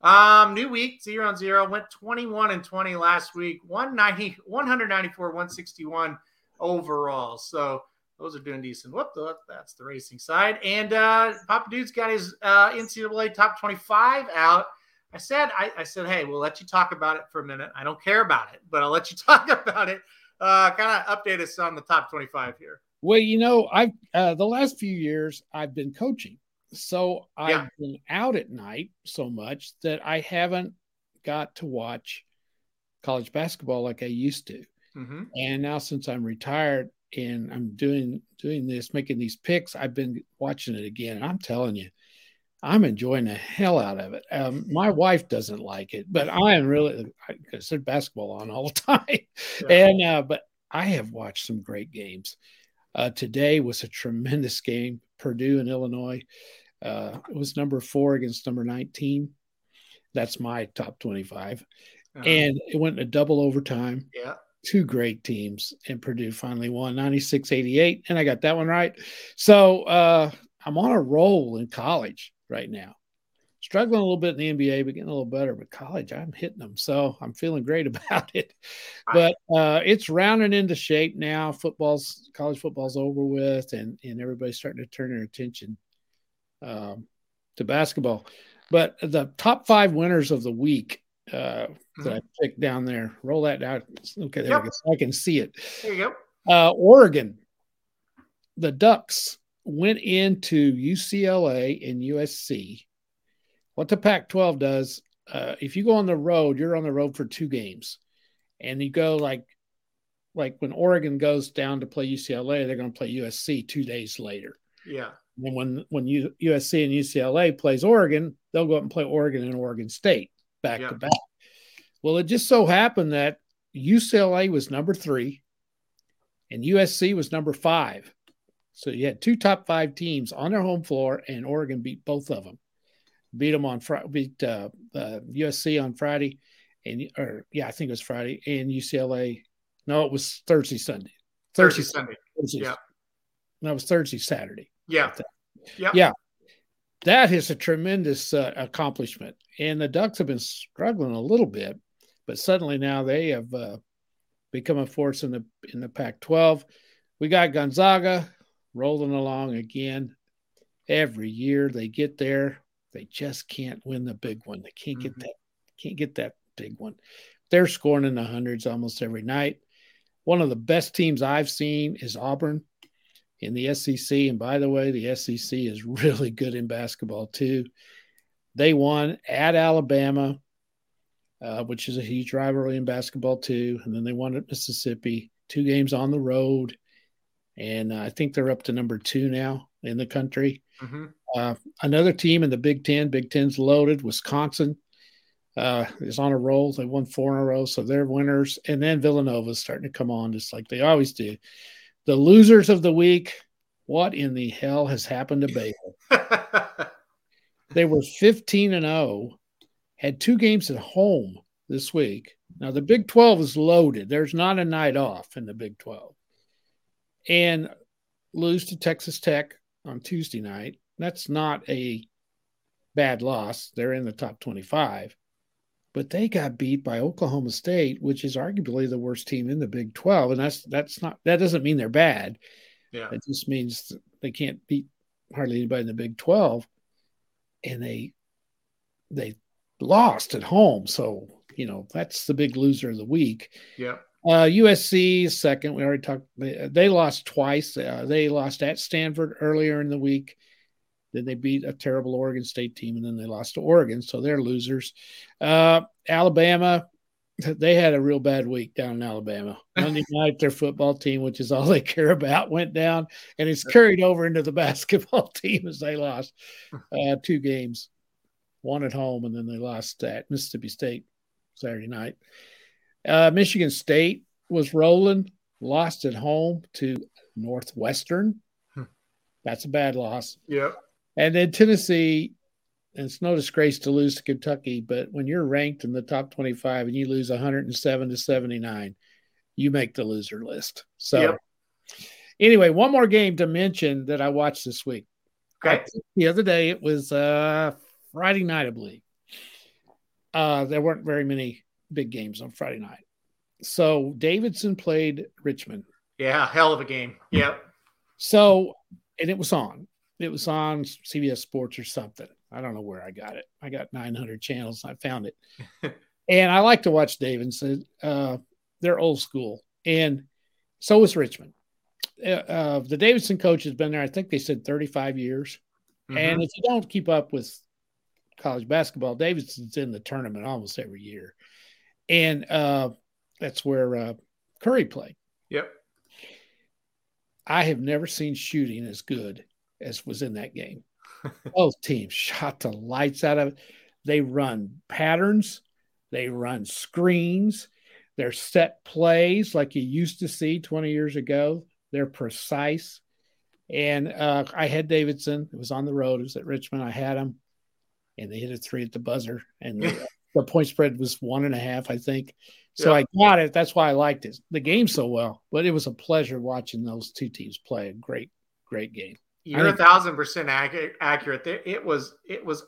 Um, new week, zero and zero. Went 21 and 20 last week, 190, 194, 161 overall. So those are doing decent. What the? That's the racing side. And uh, Papa Dude's got his uh, NCAA top 25 out. I said, I, I, said, hey, we'll let you talk about it for a minute. I don't care about it, but I'll let you *laughs* talk about it. Uh, kind of update us on the top 25 here. Well, you know, I've uh, the last few years I've been coaching, so I've yeah. been out at night so much that I haven't got to watch college basketball like I used to. Mm-hmm. And now, since I'm retired, and I'm doing doing this, making these picks. I've been watching it again, and I'm telling you, I'm enjoying the hell out of it. Um, my wife doesn't like it, but I am really because there's basketball on all the *laughs* time, yeah. and uh, but I have watched some great games. Uh, today was a tremendous game. Purdue and Illinois. Uh, it was number four against number 19. That's my top 25. Uh-huh. And it went in a double overtime. Yeah two great teams, and Purdue finally won 96 88. And I got that one right. So uh, I'm on a roll in college right now. struggling a little bit in the NBA, but getting a little better. But college, I'm hitting them, so I'm feeling great *laughs* about it. But uh, it's rounding into shape now. Football's college football's over with, and and everybody's starting to turn their attention um, to basketball. But the top five winners of the week uh, that I picked down there, roll that out. Okay, there Yep. we go. I can see it. There you go. Uh, Oregon, the Ducks went into UCLA and USC. What the Pac 12 does, uh, if you go on the road, you're on the road for two games. And you go like, like when Oregon goes down to play UCLA, they're going to play USC two days later. Yeah. And when when U, USC and UCLA plays Oregon, they'll go up and play Oregon and Oregon State back Yeah. to back. Well, it just so happened that UCLA was number three, and USC was number five. So you had two top five teams on their home floor, and Oregon beat both of them. Beat them on Friday, beat uh, uh, USC on Friday, and or yeah, I think it was Friday, and UCLA. No, it was Thursday, Sunday. Thursday, Sunday. Thursday. yeah. No, it was Thursday, Saturday Yeah. Yeah. Yeah. that is a tremendous uh, accomplishment. And the Ducks have been struggling a little bit, but suddenly now they have uh, become a force in the in the Pac-12. We got Gonzaga rolling along again. Every year they get there, they just can't win the big one. They can't get Mhm. that can't get that big one. They're scoring in the hundreds almost every night. One of the best teams I've seen is Auburn in the SEC. And by the way, the SEC is *laughs* really good in basketball too. They won at Alabama, uh, which is a huge rivalry in basketball too. And then they won at Mississippi, two games on the road. And uh, I think they're up to number two now in the country. hmm Uh, another team in the Big Ten, Big Ten's loaded, Wisconsin uh, is on a roll. They won four in a row, so they're winners. And then Villanova's starting to come on, just like they always do. The losers of the week. What in the hell has happened to Baylor? *laughs* They were 15 and 0, had two games at home this week. Now, the Big 12 is loaded. There's not a night off in the Big 12. And lose to Texas Tech on Tuesday night. That's not a bad loss. They're in the top 25. But they got beat by Oklahoma State, which is arguably the worst team in the Big 12. And that's that's not that doesn't mean they're bad. yeah. It just means they can't beat hardly anybody in the Big 12. And they they lost at home. So, you know, that's the big loser of the week. Yeah. Uh, USC second. We already talked. They, they lost twice. Uh, they lost at Stanford earlier in the week. Then they beat a terrible Oregon State team, and then they lost to Oregon. So they're losers. Uh, Alabama, *laughs* they had a real bad week down in Alabama. *laughs* Monday night, their football team, which is all they *laughs* care about, went down, and it's carried over into the basketball team as they lost uh, two games, one at home, and then they lost at Mississippi State Saturday night. Uh, Michigan State was rolling, lost at home to Northwestern. Hmm. That's a bad loss. Yep. And then Tennessee, and it's no disgrace to lose to Kentucky, but when you're ranked in the top 25 and you lose 107 to 79, you make the loser list. So, Yep. anyway, one more game to mention that I watched this week. Okay. The other day, it was uh, Friday night, I believe. Uh, there weren't very many big games on Friday night. So, Davidson played Richmond. Yeah. Hell of a game. Yep. So, and it was on. It was on CBS Sports or something. I don't know where I got it. I got 900 channels. I found it. *laughs* and I like to watch Davidson. Uh, they're old school. And so was Richmond. Uh, uh, the Davidson coach has been there, I think they said 35 years. Mhm. And if you don't keep up with college basketball, Davidson's in the tournament almost every year. And uh, that's where uh, Curry played. Yep. I have never seen shooting as good as was in that game. *laughs* Both teams shot the lights out of it. They run patterns, they run screens, they're set plays like you used to see 20 years ago. They're precise. And uh, I had Davidson. It was on the road. It was at Richmond. I had him, and they hit a three at the buzzer. And *laughs* the, the point spread was one and a half, I think. So Yeah. I got it. That's why I liked it. The game so well, but it was a pleasure watching those two teams play. A great, great game. You're a thousand percent accurate. It was it was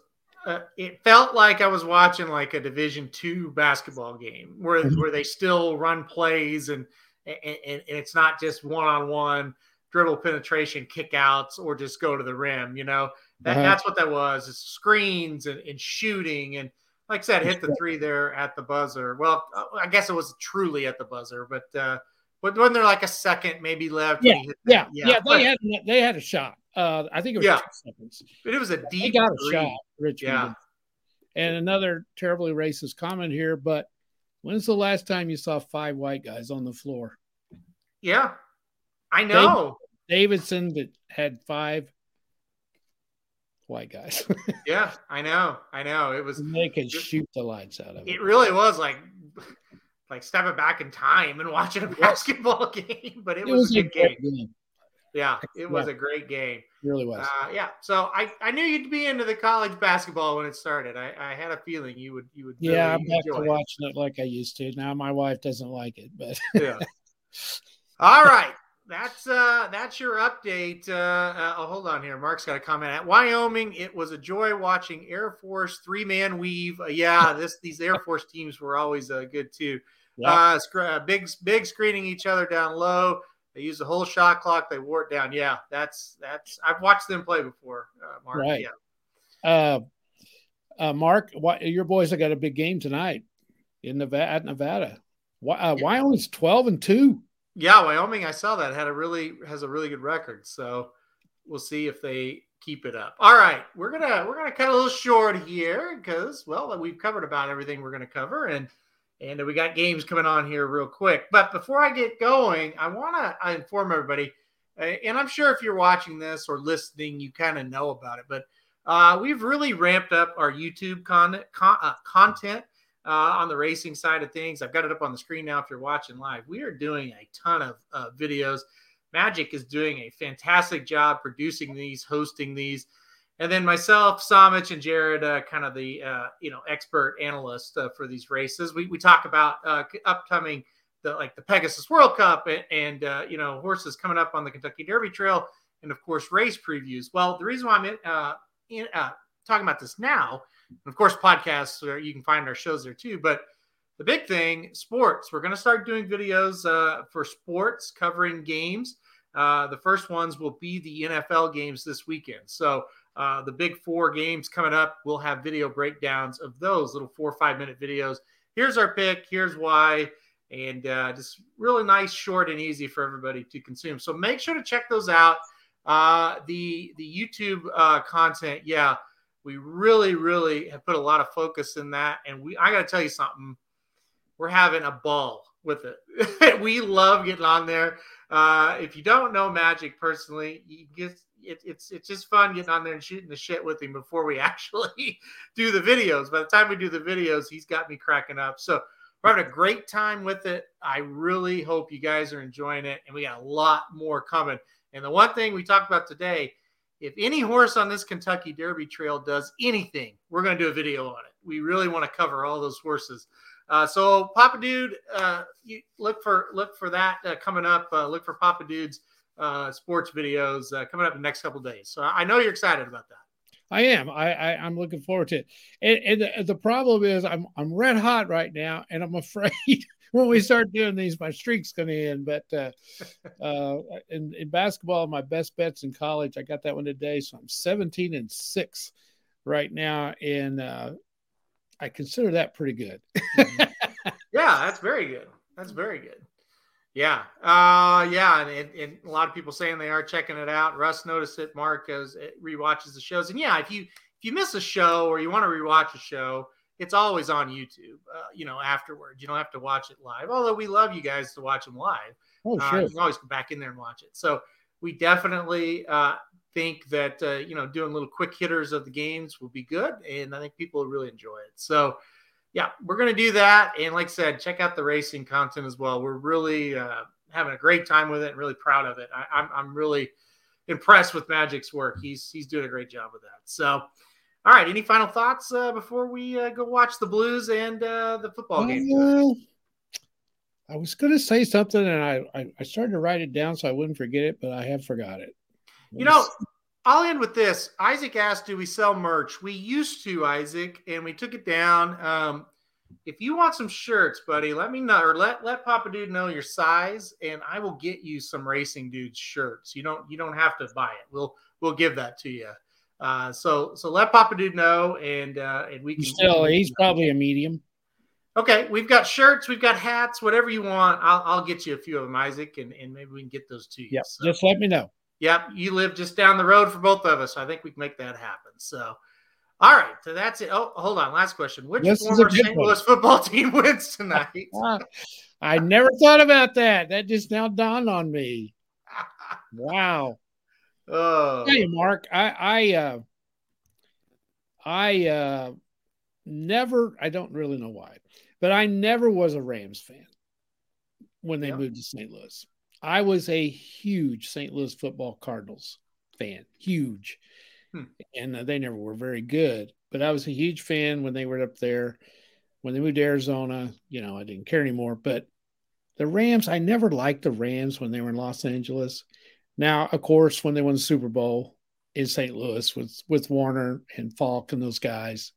uh, it felt like I was watching like a Division two basketball game where Mhm. where they still run plays and and, and and it's not just one on one dribble penetration kickouts or just go to the rim. You know that, Uh-huh. that's what that was. It's screens and, and shooting and like I said, hit the three there at the buzzer. Well, uh, I guess it was truly at the buzzer, but uh, but when they're like a second maybe left, when he hit Yeah, that- yeah, but- they had they had a shot. Uh, I think it was Yeah. seconds. but it was a They deep got a three. shot, Richmond. Yeah. And another terribly racist comment here, but when's the last time you saw five white guys on the floor? Yeah, I know. Davidson that had five white guys. *laughs* Yeah, I know. I know. It was. and they could shoot the lights out of it. It really was like *laughs* like stepping back in time and watching a basketball *laughs* game. But it, It was, was a good great game. game. Yeah, it was a great game. It really was. Uh, yeah. So I, I knew you'd be into the college basketball when it started. I, I had a feeling you would you would. yeah, I'm back to it. watching it like I used to. Now my wife doesn't like it, but yeah. All right. That's uh that's your update. Uh, uh oh, hold on here. Mark's got a comment at Wyoming. It was a joy watching Air Force three man weave. Uh, yeah, *laughs* this these Air Force teams were always uh, good too. Yeah. Uh, uh, big big screening each other down low. They used the whole shot clock. They wore it down. Yeah, that's that's. I've watched them play before. Uh, Mark. Right. Yeah. uh, uh, Mark, what, your boys have got a big game tonight in Nevada. At Nevada, uh, Yeah. Wyoming's twelve and two. Yeah, Wyoming. I saw that had a really has a really good record. So we'll see if they keep it up. All right, we're gonna we're gonna cut a little short here because well we've covered about everything we're gonna cover and and we got games coming on here real quick. But before I get going, I want to inform everybody, uh, and I'm sure if you're watching this or listening, you kind of know about it, but uh, we've really ramped up our YouTube con- con- uh, content uh, on the racing side of things. I've got it up on the screen now if you're watching live. We are doing a ton of uh, videos. Magic is doing a fantastic job producing these, hosting these. And then myself, Samich, and Jared, uh, kind of the uh, you know expert analyst uh, for these races. We, we talk about uh, upcoming the like the Pegasus World Cup and, and you know horses coming up on the Kentucky Derby Trail, and of course race previews. Well, the reason why I'm in, in, talking about this now, and of course podcasts where you can find our shows there too, but the big thing, sports. We're going to start doing videos uh, for sports covering games. Uh, the first ones will be the NFL games this weekend. So uh, the big four games coming up, we'll have video breakdowns of those little four or five minute videos. Here's our pick. Here's why. And uh, just really nice, short, and easy for everybody to consume. So make sure to check those out. Uh, the the YouTube uh, content, yeah, we really, really have put a lot of focus in that. And we, I got to tell you something, we're having a ball with it. *laughs* we love getting on there. Uh, if you don't know Magic personally, you get it, it's it's just fun getting on there and shooting the shit with him before we *laughs* actually do the videos. By the time we do the videos, he's got me cracking up. So we're having a great time with it. I really hope you guys are enjoying it, and we got a lot more coming. And the one thing we talked about today, if any horse on this Kentucky Derby Trail does anything, we're going to do a video on it. We really want to cover all those horses. Uh, so Papa Dude, uh, look for look for that uh, coming up. Uh, look for Papa Dude's uh, sports videos uh, coming up in the next couple days. So I know you're excited about that. I am. I, I I'm looking forward to it. And, and the, the problem is, I'm I'm red hot right now, and I'm *laughs* afraid when we start doing these, my streak's going to end. But uh, *laughs* uh, in, in basketball, my best bets in college, I got that one today, so I'm 17 and six right now, and uh, I consider that pretty good. *laughs* Yeah, that's very good. That's very good. Yeah, uh, yeah, and, and, and a lot of people saying they are checking it out. Russ noticed it. Mark goes it rewatches the shows, and yeah, if you if you miss a show or you want to rewatch a show, it's always on YouTube. Uh, you know, afterwards, you don't have to watch it live. Although we love you guys to watch them live. Oh, Uh, you can always go back in there and watch it. So we definitely uh, think that uh, you know doing little quick hitters of the games will be good, and I think people will really enjoy it. So yeah, we're gonna do that. And like I said, check out the racing content as well. We're really uh, having a great time with it, and really proud of it. I, I'm I'm really impressed with Magic's work. He's he's doing a great job with that. So. All right. Any final thoughts uh, before we uh, go watch the Blues and uh, the football game? Well, I was going to say something, and I, I I started to write it down so I wouldn't forget it, but I have forgot it. You know, I'll end with this. Isaac asked, "Do we sell merch?" We used to, Isaac, and we took it down. Um, if you want some shirts, buddy, let me know or let let Papa Dude know your size, and I will get you some Racing Dudes shirts. You don't you don't have to buy it. We'll we'll give that to you. Uh, so so let Papa Dude know, and uh, and we can still he's probably a medium. Okay, we've got shirts, we've got hats, whatever you want. I'll, I'll get you a few of them, Isaac, and, and maybe we can get those to you. Yeah, so, just let me know. Yep, you live just down the road for both of us. I think we can make that happen. So, all right, so that's it. Oh, hold on, last question. Which this former St. Louis football *laughs* team wins tonight? *laughs* I never thought about that. That just now dawned on me. *laughs* wow. Oh. Hey, Mark, I I uh, I uh, never. I don't really know why but I never was a Rams fan when they moved to St. Louis. I was a huge St. Louis football Cardinals fan, huge. Hmm. And uh, they never were very good, but I was a huge fan when they were up there. When they moved to Arizona, you know, I didn't care anymore. But the Rams, I never liked the Rams when they were in Los Angeles. Now, of course, when they won the Super Bowl in St. Louis with with Warner and Faulk and those guys,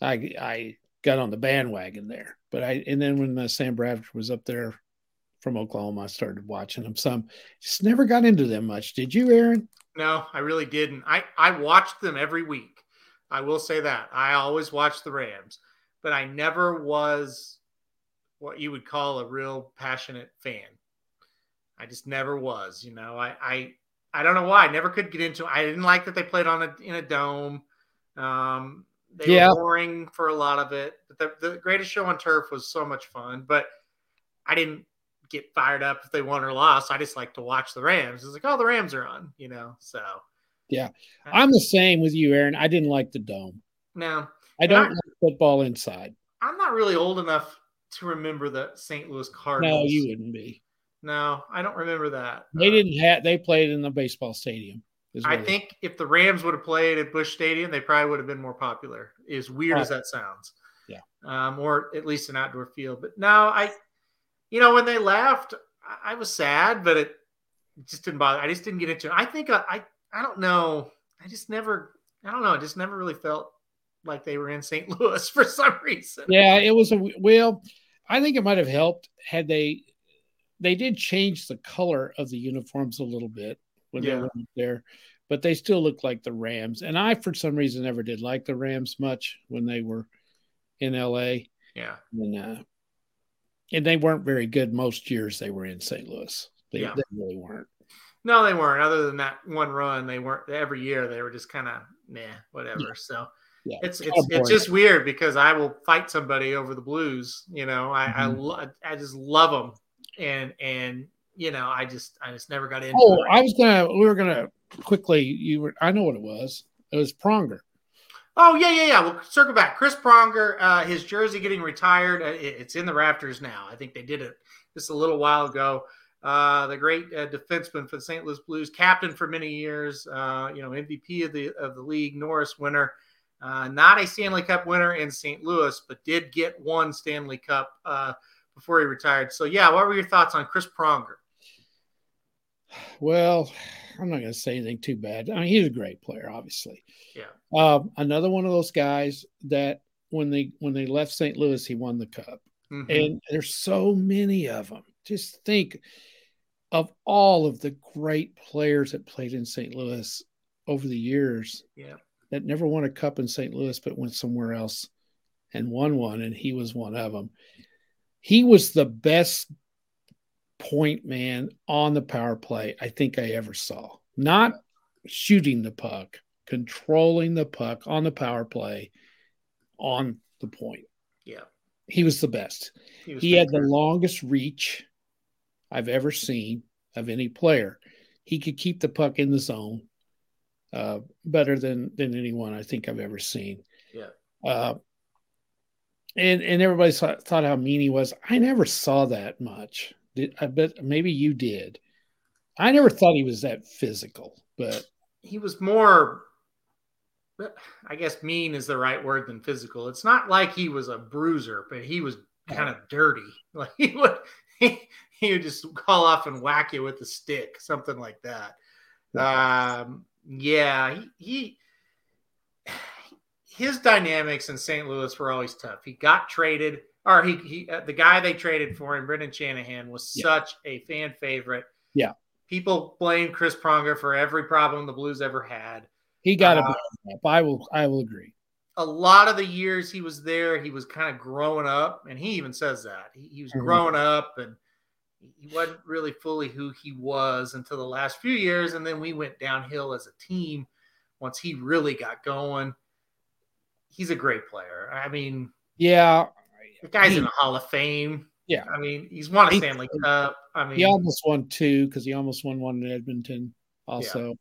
I I got on the bandwagon there. But I and then when uh, Sam Bradford was up there from Oklahoma, I started watching them some. Just never got into them much. Did you, Aaron? No, I really didn't. I I watched them every week. I will say that I always watched the Rams, but I never was what you would call a real passionate fan. I just never was. You know, I I I don't know why. I never could get into. I didn't like that they played on a in a dome. Um, they yeah. were boring for a lot of it. But the, the greatest show on turf was so much fun. But I didn't get fired up if they won or lost. I just like to watch the Rams. It's like, oh, the Rams are on, you know. So yeah, I'm the same with you, Aaron. I didn't like the dome. No, I don't like football inside. I'm not really old enough to remember the St. Louis Cardinals. No, you wouldn't be. No, I don't remember that. They uh, didn't have. They played in the baseball stadium. I think if the Rams would have played at Busch Stadium, they probably would have been more popular. As weird as that sounds. Yeah. Um, or at least an outdoor field. But no, I, you know, when they left, I, I was sad, but it just didn't bother. I just didn't get into it. I think I, I, I don't know. I just never, I don't know. I just never really felt like they were in St. Louis *laughs* for some reason. Yeah, it was a well. I think it might have helped had they they did change the color of the uniforms a little bit when yeah. they went there, but they still look like the Rams. And I, for some reason, never did like the Rams much when they were in LA. Yeah. And, uh, and they weren't very good most years they were in St. Louis. They, yeah. they really weren't. No, they weren't. Other than that one run, they weren't every year. They were just kind of nah, whatever. Yeah. So yeah. it's it's it's just weird because I will fight somebody over the Blues. You know, I mm-hmm. I, lo- I just love them, and and you know, I just I just never got into. Oh, it. I was gonna we were gonna quickly. You were I know what it was. It was Pronger. Oh yeah, yeah, yeah. We'll circle back. Chris Pronger, uh, his jersey getting retired. Uh, it's in the rafters now. I think they did it just a little while ago. Uh, the great uh, defenseman for the St. Louis Blues, captain for many years. Uh, you know, MVP of the of the league, Norris winner. Uh, not a Stanley Cup winner in St. Louis, but did get one Stanley Cup uh, before he retired. So yeah, what were your thoughts on Chris Pronger? Well, I'm not going to say anything too bad. I mean, he's a great player, obviously. Yeah. Um, another one of those guys that when they when they left St. Louis, he won the cup, mm-hmm. and there's so many of them. Just think of all of the great players that played in St. Louis over the years. Yeah. That never won a cup in St. Louis, but went somewhere else and won one, and he was one of them. He was the best point man on the power play I think I ever saw. Not shooting the puck, controlling the puck on the power play on the point. Yeah. He was the best. He, he had the longest reach I've ever seen of any player. He could keep the puck in the zone uh, better than than anyone I think I've ever seen. Yeah. Uh, and and everybody thought, thought how mean he was. I never saw that much. Did, I bet maybe you did. I never thought he was that physical, but he was more. I guess mean is the right word than physical. It's not like he was a bruiser, but he was kind of dirty. *laughs* Like he would, he, he would just call off and whack you with a stick, something like that. Um, Yeah, he, he his dynamics in St. Louis were always tough. He got traded, or he, he uh, the guy they traded for him, Brendan Shanahan, was Yeah. such a fan favorite. Yeah. people blame Chris Pronger for every problem the Blues ever had. He got Uh, a I will I will agree. A lot of the years he was there, he was kind of growing up, and he even says that he, he was Mhm. growing up and he wasn't really fully who he was until the last few years, and then we went downhill as a team once he really got going. He's a great player. I mean, Yeah, the guy's He- in the Hall of Fame. Yeah. I mean, he's won a He- Stanley Cup. I mean, he almost won two because he almost won one in Edmonton also.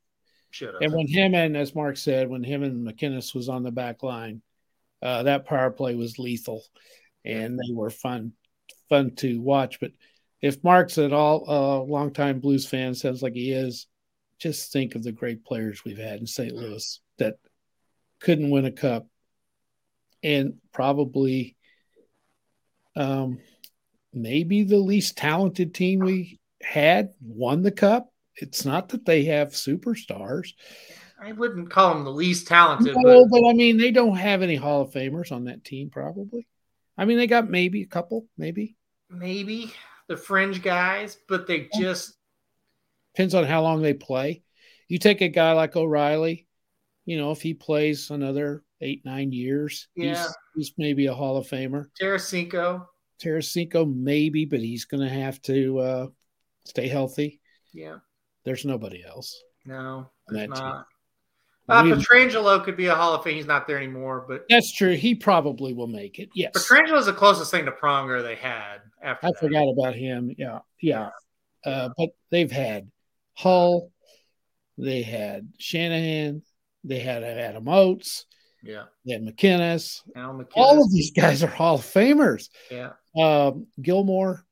should And when him and as Mark said, when him and MacInnis was on the back line, uh, that power play was lethal, and they were fun, fun to watch. But if Mark's at all a longtime Blues fan, sounds like he is, just think of the great players we've had in St. Louis that couldn't win a cup, and probably, um, maybe the least talented team we had won the cup. It's not that they have superstars. I wouldn't call them the least talented, No, but but I mean, they don't have any Hall of Famers on that team, probably. I mean, they got maybe a couple, maybe. maybe the fringe guys, but they just Depends on how long they play. You take a guy like O'Reilly, you know, if he plays another eight, nine years, Yeah. he's, he's maybe a Hall of Famer. Tarasenko. Tarasenko, maybe, but he's going to have to uh, stay healthy. Yeah, There's nobody else. no, there's team. not. Uh, We- Pietrangelo could be a Hall of Fame. He's not there anymore, but That's true. He probably will make it. Yes. Pietrangelo is the closest thing to Pronger they had after I that. forgot about him. Yeah, yeah. Uh, but they've had Hull, they had Shanahan, they had Adam Oates, Yeah, they had MacInnis. MacInnis. All of these guys are Hall of Famers. Yeah, Um, Gilmour,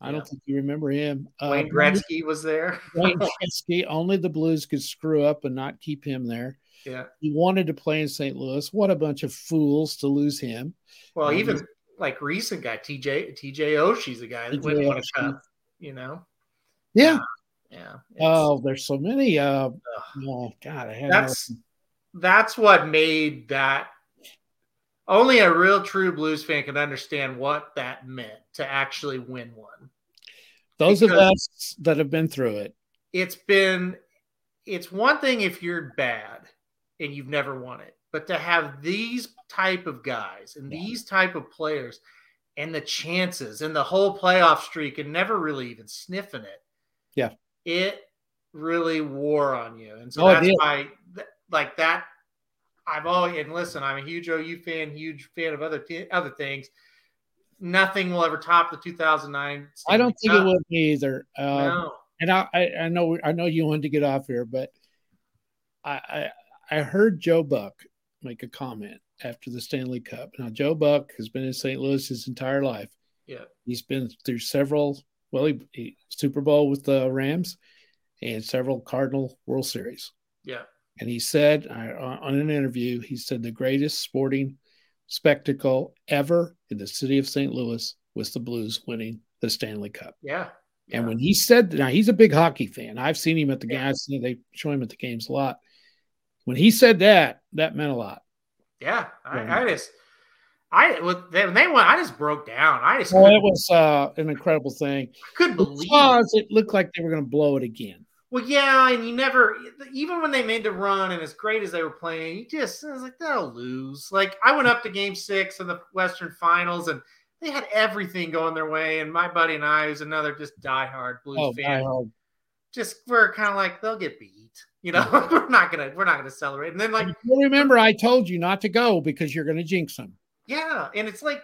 I Yeah. don't think you remember him. Uh, Wayne Gretzky was there. Wayne *laughs* Gretzky. Only the Blues could screw up and not keep him there. Yeah. He wanted to play in St. Louis. What a bunch of fools to lose him. Well, Um, even like recent guy, TJ TJ Oshie's a guy that went and won a cup. You know. Yeah. Yeah. Oh, there's so many. Uh, oh, God, I had that's that's what made that only a real true blues fan can understand what that meant to actually win one those of us that have been through it. it's been it's one thing if you're bad and you've never won it but to have these type of guys and Yeah. these type of players and the chances and the whole playoff streak and never really even sniffing it Yeah. it really wore on you and so Oh, that's why like that i've always and listen i'm a huge ou fan huge fan of other t- other things nothing will ever top the 2009 I don't think it will be either. Um, no And I, I, I know, I know you wanted to get off here, but I, I, I heard Joe Buck make a comment after the Stanley Cup. Now, Joe Buck has been in St. Louis his entire life. yeah He's been through several, well, he, he Super Bowl with the Rams and several Cardinal World Series. yeah And he said I, on an interview, he said the greatest sporting spectacle ever in the city of St. Louis was the Blues winning the Stanley Cup. yeah And yeah. when he said, now he's a big hockey fan. I've seen him at the Yeah. games. They show him at the games a lot. When he said that, that meant a lot. Yeah, I. I just, I with they, when they went, I just broke down. I just Well, it was uh, an incredible thing couldn't believe. it. because it looked like they were going to blow it again. Well, yeah, and you never, even when they made the run and as great as they were playing, you just I was like they'll lose. Like I went up to Game Six of the Western Finals, and they had everything going their way. And my buddy and I, who's another just diehard Blues Oh, fan, God. just we're kind of like they'll get beat. You know, *laughs* we're not gonna we're not gonna celebrate. And then like remember, I told you not to go because you're going to jinx them. Yeah, and it's like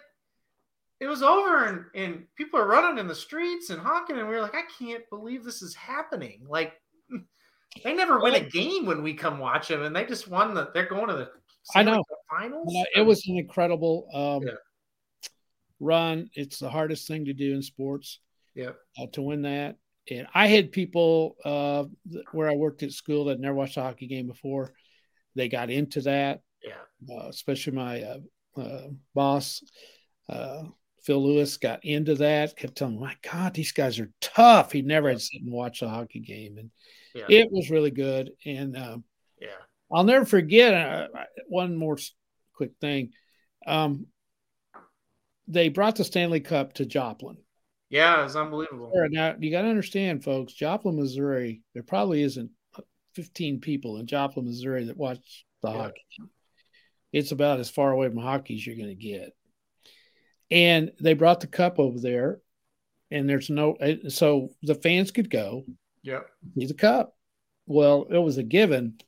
it was over, and and people are running in the streets and honking, and we were like, I can't believe this is happening. Like *laughs* they never win a game when we come watch them, and they just won the. They're going to the. I know. Cup finals. Uh, It was an incredible um, Yeah. run. It's the hardest thing to do in sports. Yeah. uh, to win that. And I had people uh, where I worked at school that never watched a hockey game before. They got into that, Yeah. uh, especially my uh, uh, boss, uh, Phil Lewis, got into that. Kept telling "My God, these guys are tough." He never had sit and watch a hockey game, and Yeah. it was really good. And um, Yeah. I'll never forget uh, one more quick thing. Um, they brought the Stanley Cup to Joplin. Yeah, it's unbelievable. Now you got to understand, folks. Joplin, Missouri. There probably isn't 15 people in Joplin, Missouri that watch the yeah. hockey. It's about as far away from hockey as you're going to get. And they brought the cup over there, and there's no so the fans could go. Yeah, see the cup. Well, it was a given.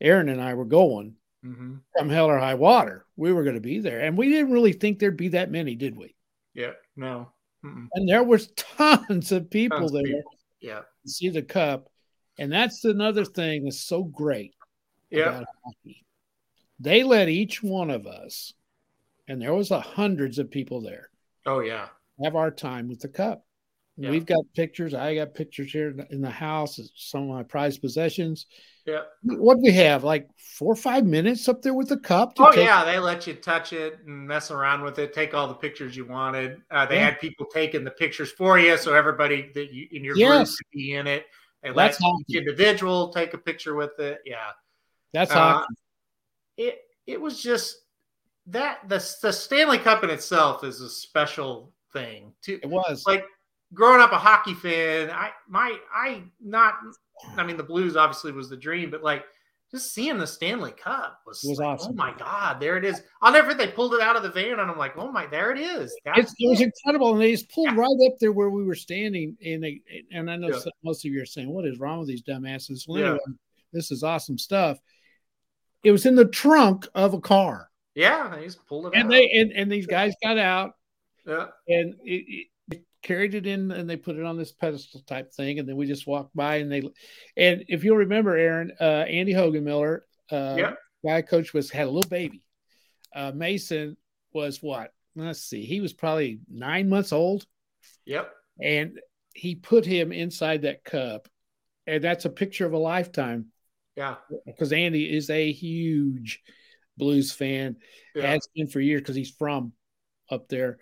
Aaron and I were going. Mm-hmm. Come hell or high water, we were going to be there, and we didn't really think there'd be that many, did we? Yeah, no. Mm-mm. And there was *laughs* tons of people Tons of there people. Yeah, see the cup, and that's another thing that's so great yeah. They let each one of us, and there was a hundreds of people there, oh yeah, have our time with the cup. Yeah. We've got pictures. I got pictures here in the house. Some of my prized possessions. yeah. What do we have? Like four or five minutes up there with the cup. to Oh take- yeah, they let you touch it and mess around with it, take all the pictures you wanted. Uh, they Yeah. had people taking the pictures for you, so everybody that you in your group could be in it. They let That's each individual take a picture with it. Yeah, That's Uh, hockey. it it was just that the the Stanley Cup in itself is a special thing. To It was. like growing up a hockey fan, I my I not I mean the Blues obviously was the dream, but like just seeing the Stanley Cup was, was like, oh awesome. oh my god, there it is. I'll never forget they pulled it out of the van and I'm like, oh my, there it is. It's, it was incredible, and they just pulled Yeah. right up there where we were standing. And they, and I know Yeah. some- most of you are saying, "What is wrong with these dumbasses?" Well, Yeah. anyway, this is awesome stuff. It was in the trunk of a car, yeah, they just pulled it and out. they and, and these guys got out yeah, and it, it, carried it in, and they put it on this pedestal type thing, and then we just walked by, and they, and if you'll remember, Aaron, uh, Andy Hogan Miller, uh, Yeah. guy I coached was had a little baby. Uh, Mason was what? Let's see, he was probably nine months old. yep, and he put him inside that cup and that's a picture of a lifetime yeah, because andy is a huge blues fan yeah. has been for years because he's from up there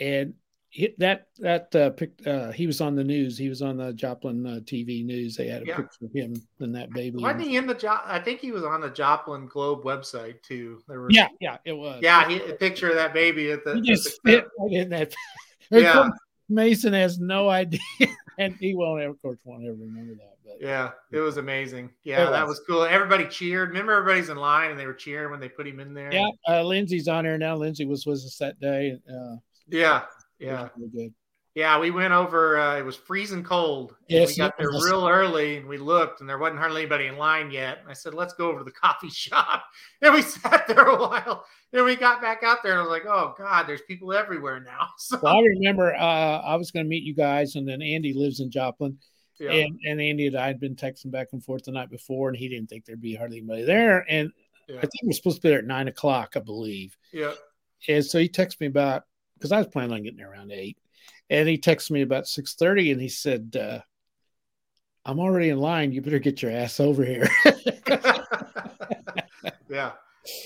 and he, that that uh, pic, uh, he was on the news he was on the joplin uh, tv news they had a Yeah. picture of him and that baby Wasn't he in the job? I think he was on the Joplin Globe website too. There was yeah yeah it was yeah, he, a picture of that baby at the, he at just the fit right in that *laughs* Yeah. mason has no *laughs* idea and he won't ever of course won't ever remember that but Yeah, it was amazing. Yeah, that was. was cool. Everybody cheered. Remember, everybody's in line and they were cheering when they put him in there. Yeah, uh, Lindsay's on there now. Lindsay was with us that day. Uh, yeah, yeah, really good. Yeah. We went over. Uh, it was freezing cold. Yes, we got there was. real early, and we looked, and there wasn't hardly anybody in line yet. And I said, "Let's go over to the *laughs* coffee shop." And we sat there a while. Then we got back out there, and I was like, "Oh God, there's people everywhere now." *laughs* So Well, I remember uh, I was going to meet you guys, and then Andy lives in Joplin, yeah, and, and Andy and I had been texting back and forth the night before, and he didn't think there'd be hardly anybody there. And yeah, I think we are supposed to be there at nine o'clock, I believe. yeah. And so he texted me about because I was planning on getting there around eight, and he texted me about six thirty, and he said, uh, "I'm already in line. You better get your ass over here." *laughs* yeah,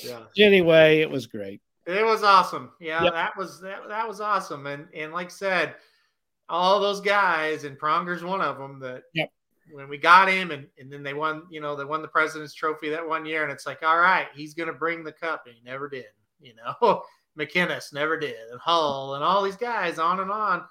yeah. anyway, it was great. It was awesome. Yeah, Yep. that was that, that was awesome. And and like I said, all those guys and Pronger's one of them that Yep. when we got him and, and then they won, you know, they won the president's trophy that one year and it's like, all right, he's gonna bring the cup and he never did, you know. *laughs* MacInnis never did, and Hull and all these guys on and on.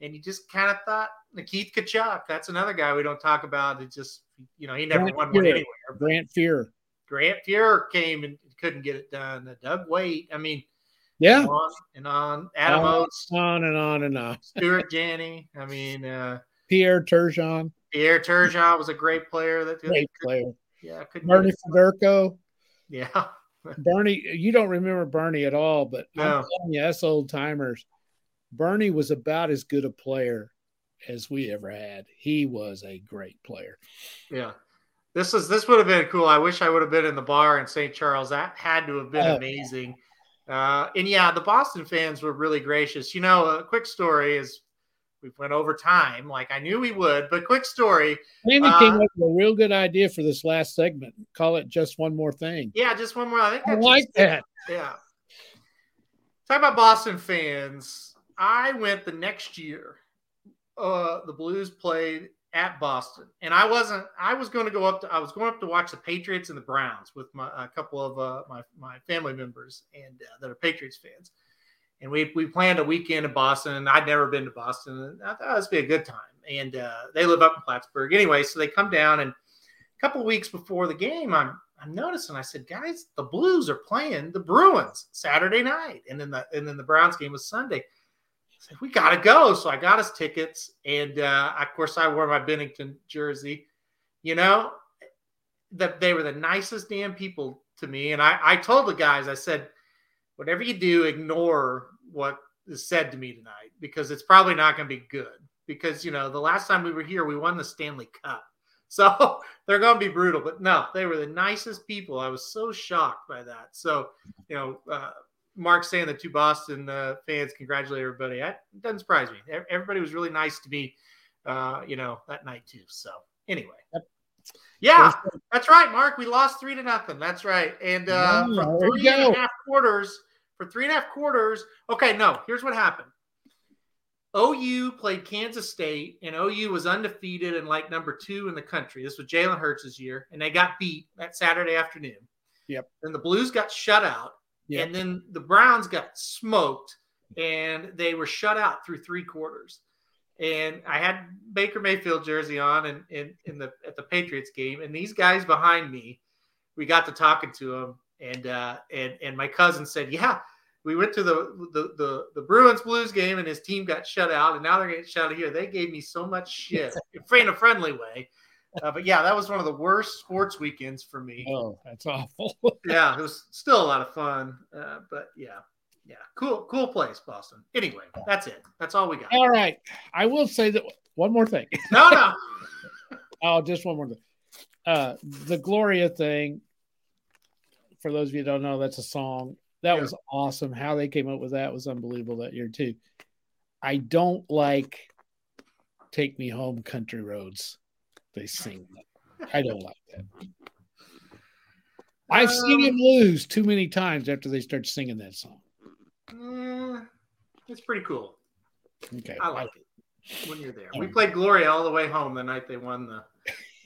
And you just kind of thought Keith Tkachuk, that's another guy we don't talk about. It just you know, he never Grant won one Fuhr. anywhere. Grant Fear. Grant Fuhr came and couldn't get it done. Doug Weight, I mean, Yeah. on and on. Adam On. Oates, On and on and on. Stuart Janney. I mean, uh, Pierre Turgeon, Pierre Turgeon was a great player. That great player. yeah, couldn't Bernie get yeah, Bernie, you don't remember Bernie at all, but I'm No. telling you, us old timers, Bernie was about as good a player as we ever had. He was a great player. yeah. This is this would have been cool. I wish I would have been in the bar in St. Charles. That had to have been Oh. amazing. Uh, and yeah, the Boston fans were really gracious. You know, a quick story is we went over time, like I knew we would. But quick story, Andy Uh, came up with a real good idea for this last segment. Call it just one more thing. yeah, just one more. I think I like just- that. Yeah. Talk about Boston fans. I went the next year. Uh, the Blues played at Boston, and I wasn't. I was going to go up to. I was going up to watch the Patriots and the Browns with my a couple of uh, my my family members and uh, that are Patriots fans. And we we planned a weekend in Boston. And I'd never been to Boston, and I thought this would be a good time. And uh, they live up in Plattsburgh anyway, so they come down. And a couple of weeks before the game, I'm I'm noticing. I said, guys, the Blues are playing the Bruins Saturday night, and then the and then the Browns game was Sunday I said, we got to go. So I got us tickets. And uh, of course, I wore my Binnington jersey. You know, that they were the nicest damn people to me. And I, I told the guys, I said, whatever you do, ignore what is said to me tonight because it's probably not going to be good. Because, you know, the last time we were here, we won the Stanley Cup. *laughs* So they're going to be brutal. But no, they were the nicest people. I was so shocked by that. So, you know, uh, Mark saying the two Boston uh, fans congratulate everybody. That doesn't surprise me. Everybody was really nice to me, uh, you know, that night too. So anyway, yeah, that's right, Mark. We lost three to nothing. That's right. And uh, for three and a half quarters, for three and a half quarters. Okay, no. Here's what happened. OU played Kansas State, and OU was undefeated and like number two in the country. This was Jalen Hurts' year, and they got beat that Saturday afternoon. Yep. And the Blues got shut out. Yep. And then the Browns got smoked and they were shut out through three quarters. And I had Baker Mayfield jersey on and in, in, the at the Patriots game, and these guys behind me, we got to talking to them, and uh, and and my cousin said, "Yeah, we went to the, the the the Bruins Blues game, and his team got shut out, and now they're getting shut out here. They gave me so much shit *laughs* in a friendly way." Uh, but yeah, that was one of the worst sports weekends for me. Oh, that's awful. *laughs* yeah, it was still a lot of fun. Uh, but yeah, yeah, cool, cool place, Boston. Anyway, that's it. That's all we got. All right. I will say that one more thing. No, no. *laughs* oh, just one more thing. Uh, the Gloria thing. For those of you who don't know, that's a song. That yeah. was awesome. How they came up with that was unbelievable that year too. I don't like "Take Me Home, Country Roads." they sing. I don't like that. I've um, seen him lose too many times after they start singing that song. Uh, it's pretty cool. Okay, I like it when you're there. We played Gloria all the way home the night they won the,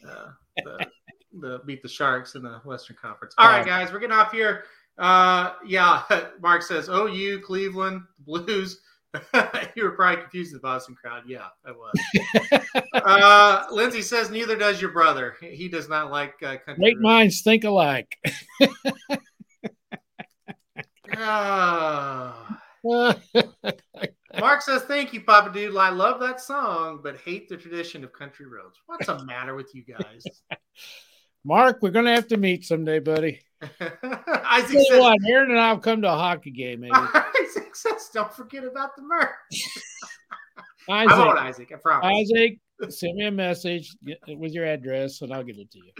uh, the, the beat the Sharks in the Western Conference. All right, guys, we're getting off here. Uh, yeah, *laughs* Mark says OU, Cleveland, Blues. *laughs* you were probably confused with the Boston crowd. Yeah, I was. *laughs* uh, Lindsay says neither does your brother. He does not like uh, country. Great minds think alike. uh, Mark says, "Thank you, Papa Dude. I love that song, but hate the tradition of country roads. What's the matter with you guys?" Mark, we're gonna have to meet someday, buddy. *laughs* Isaac says, what, Aaron and I'll come to a hockey game, maybe. *laughs* Isaac says, "Don't forget about the merch." *laughs* Isaac, I won't, Isaac. I promise. Isaac, send me a message with your address, and I'll get it to you.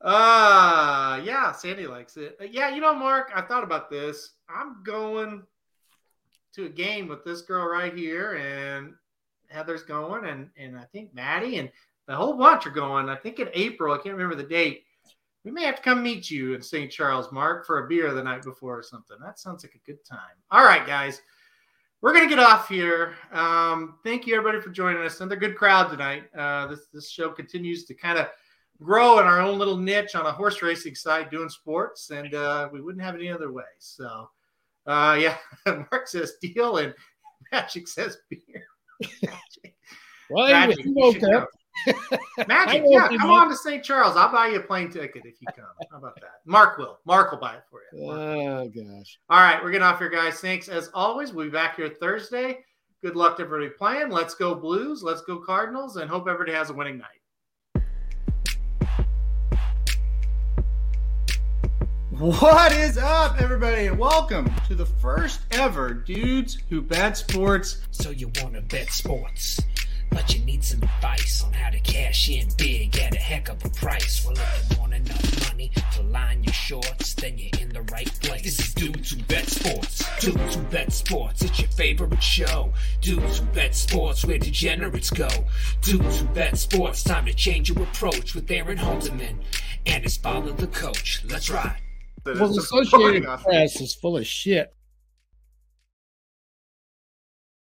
Uh yeah, Sandy likes it. Uh, yeah, you know, Mark, I thought about this. I'm going to a game with this girl right here, and Heather's going, and and I think Maddie and the whole bunch are going. I think in April. I can't remember the date. We may have to come meet you in St. Charles, Mark, for a beer the night before or something. That sounds like a good time. All right, guys we're gonna get off here. Um, thank you everybody for joining us. Another good crowd tonight. Uh, this this show continues to kind of grow in our own little niche on a horse racing side, doing sports, and uh, we wouldn't have it any other way. So, uh, yeah, *laughs* Mark says deal, and Magic says beer. *laughs* Well, you woke up. Magic, yeah, come on to St. Charles. I'll buy you a plane ticket if you come. How about that? Mark will. Mark will buy it for you. oh gosh. All right, we're getting off here, guys. Thanks as always. We'll be back here Thursday. Good luck to everybody playing. Let's go Blues. Let's go Cardinals, and hope everybody has a winning night. What is up, everybody, and welcome to the first ever Dudes Who Bet Sports. So you want to bet sports? But you need some advice on how to cash in big at a heck of a price. Well, if you want enough money to line your shorts, then you're in the right place. This is Dudes Who Bet Sports. Dudes Who Bet Sports, it's your favorite show. Dudes Who Bet Sports, where degenerates go. Dudes Who Bet Sports, time to change your approach with Aaron Halterman and his father, the coach. Let's ride. Well, the Associated Press is full of shit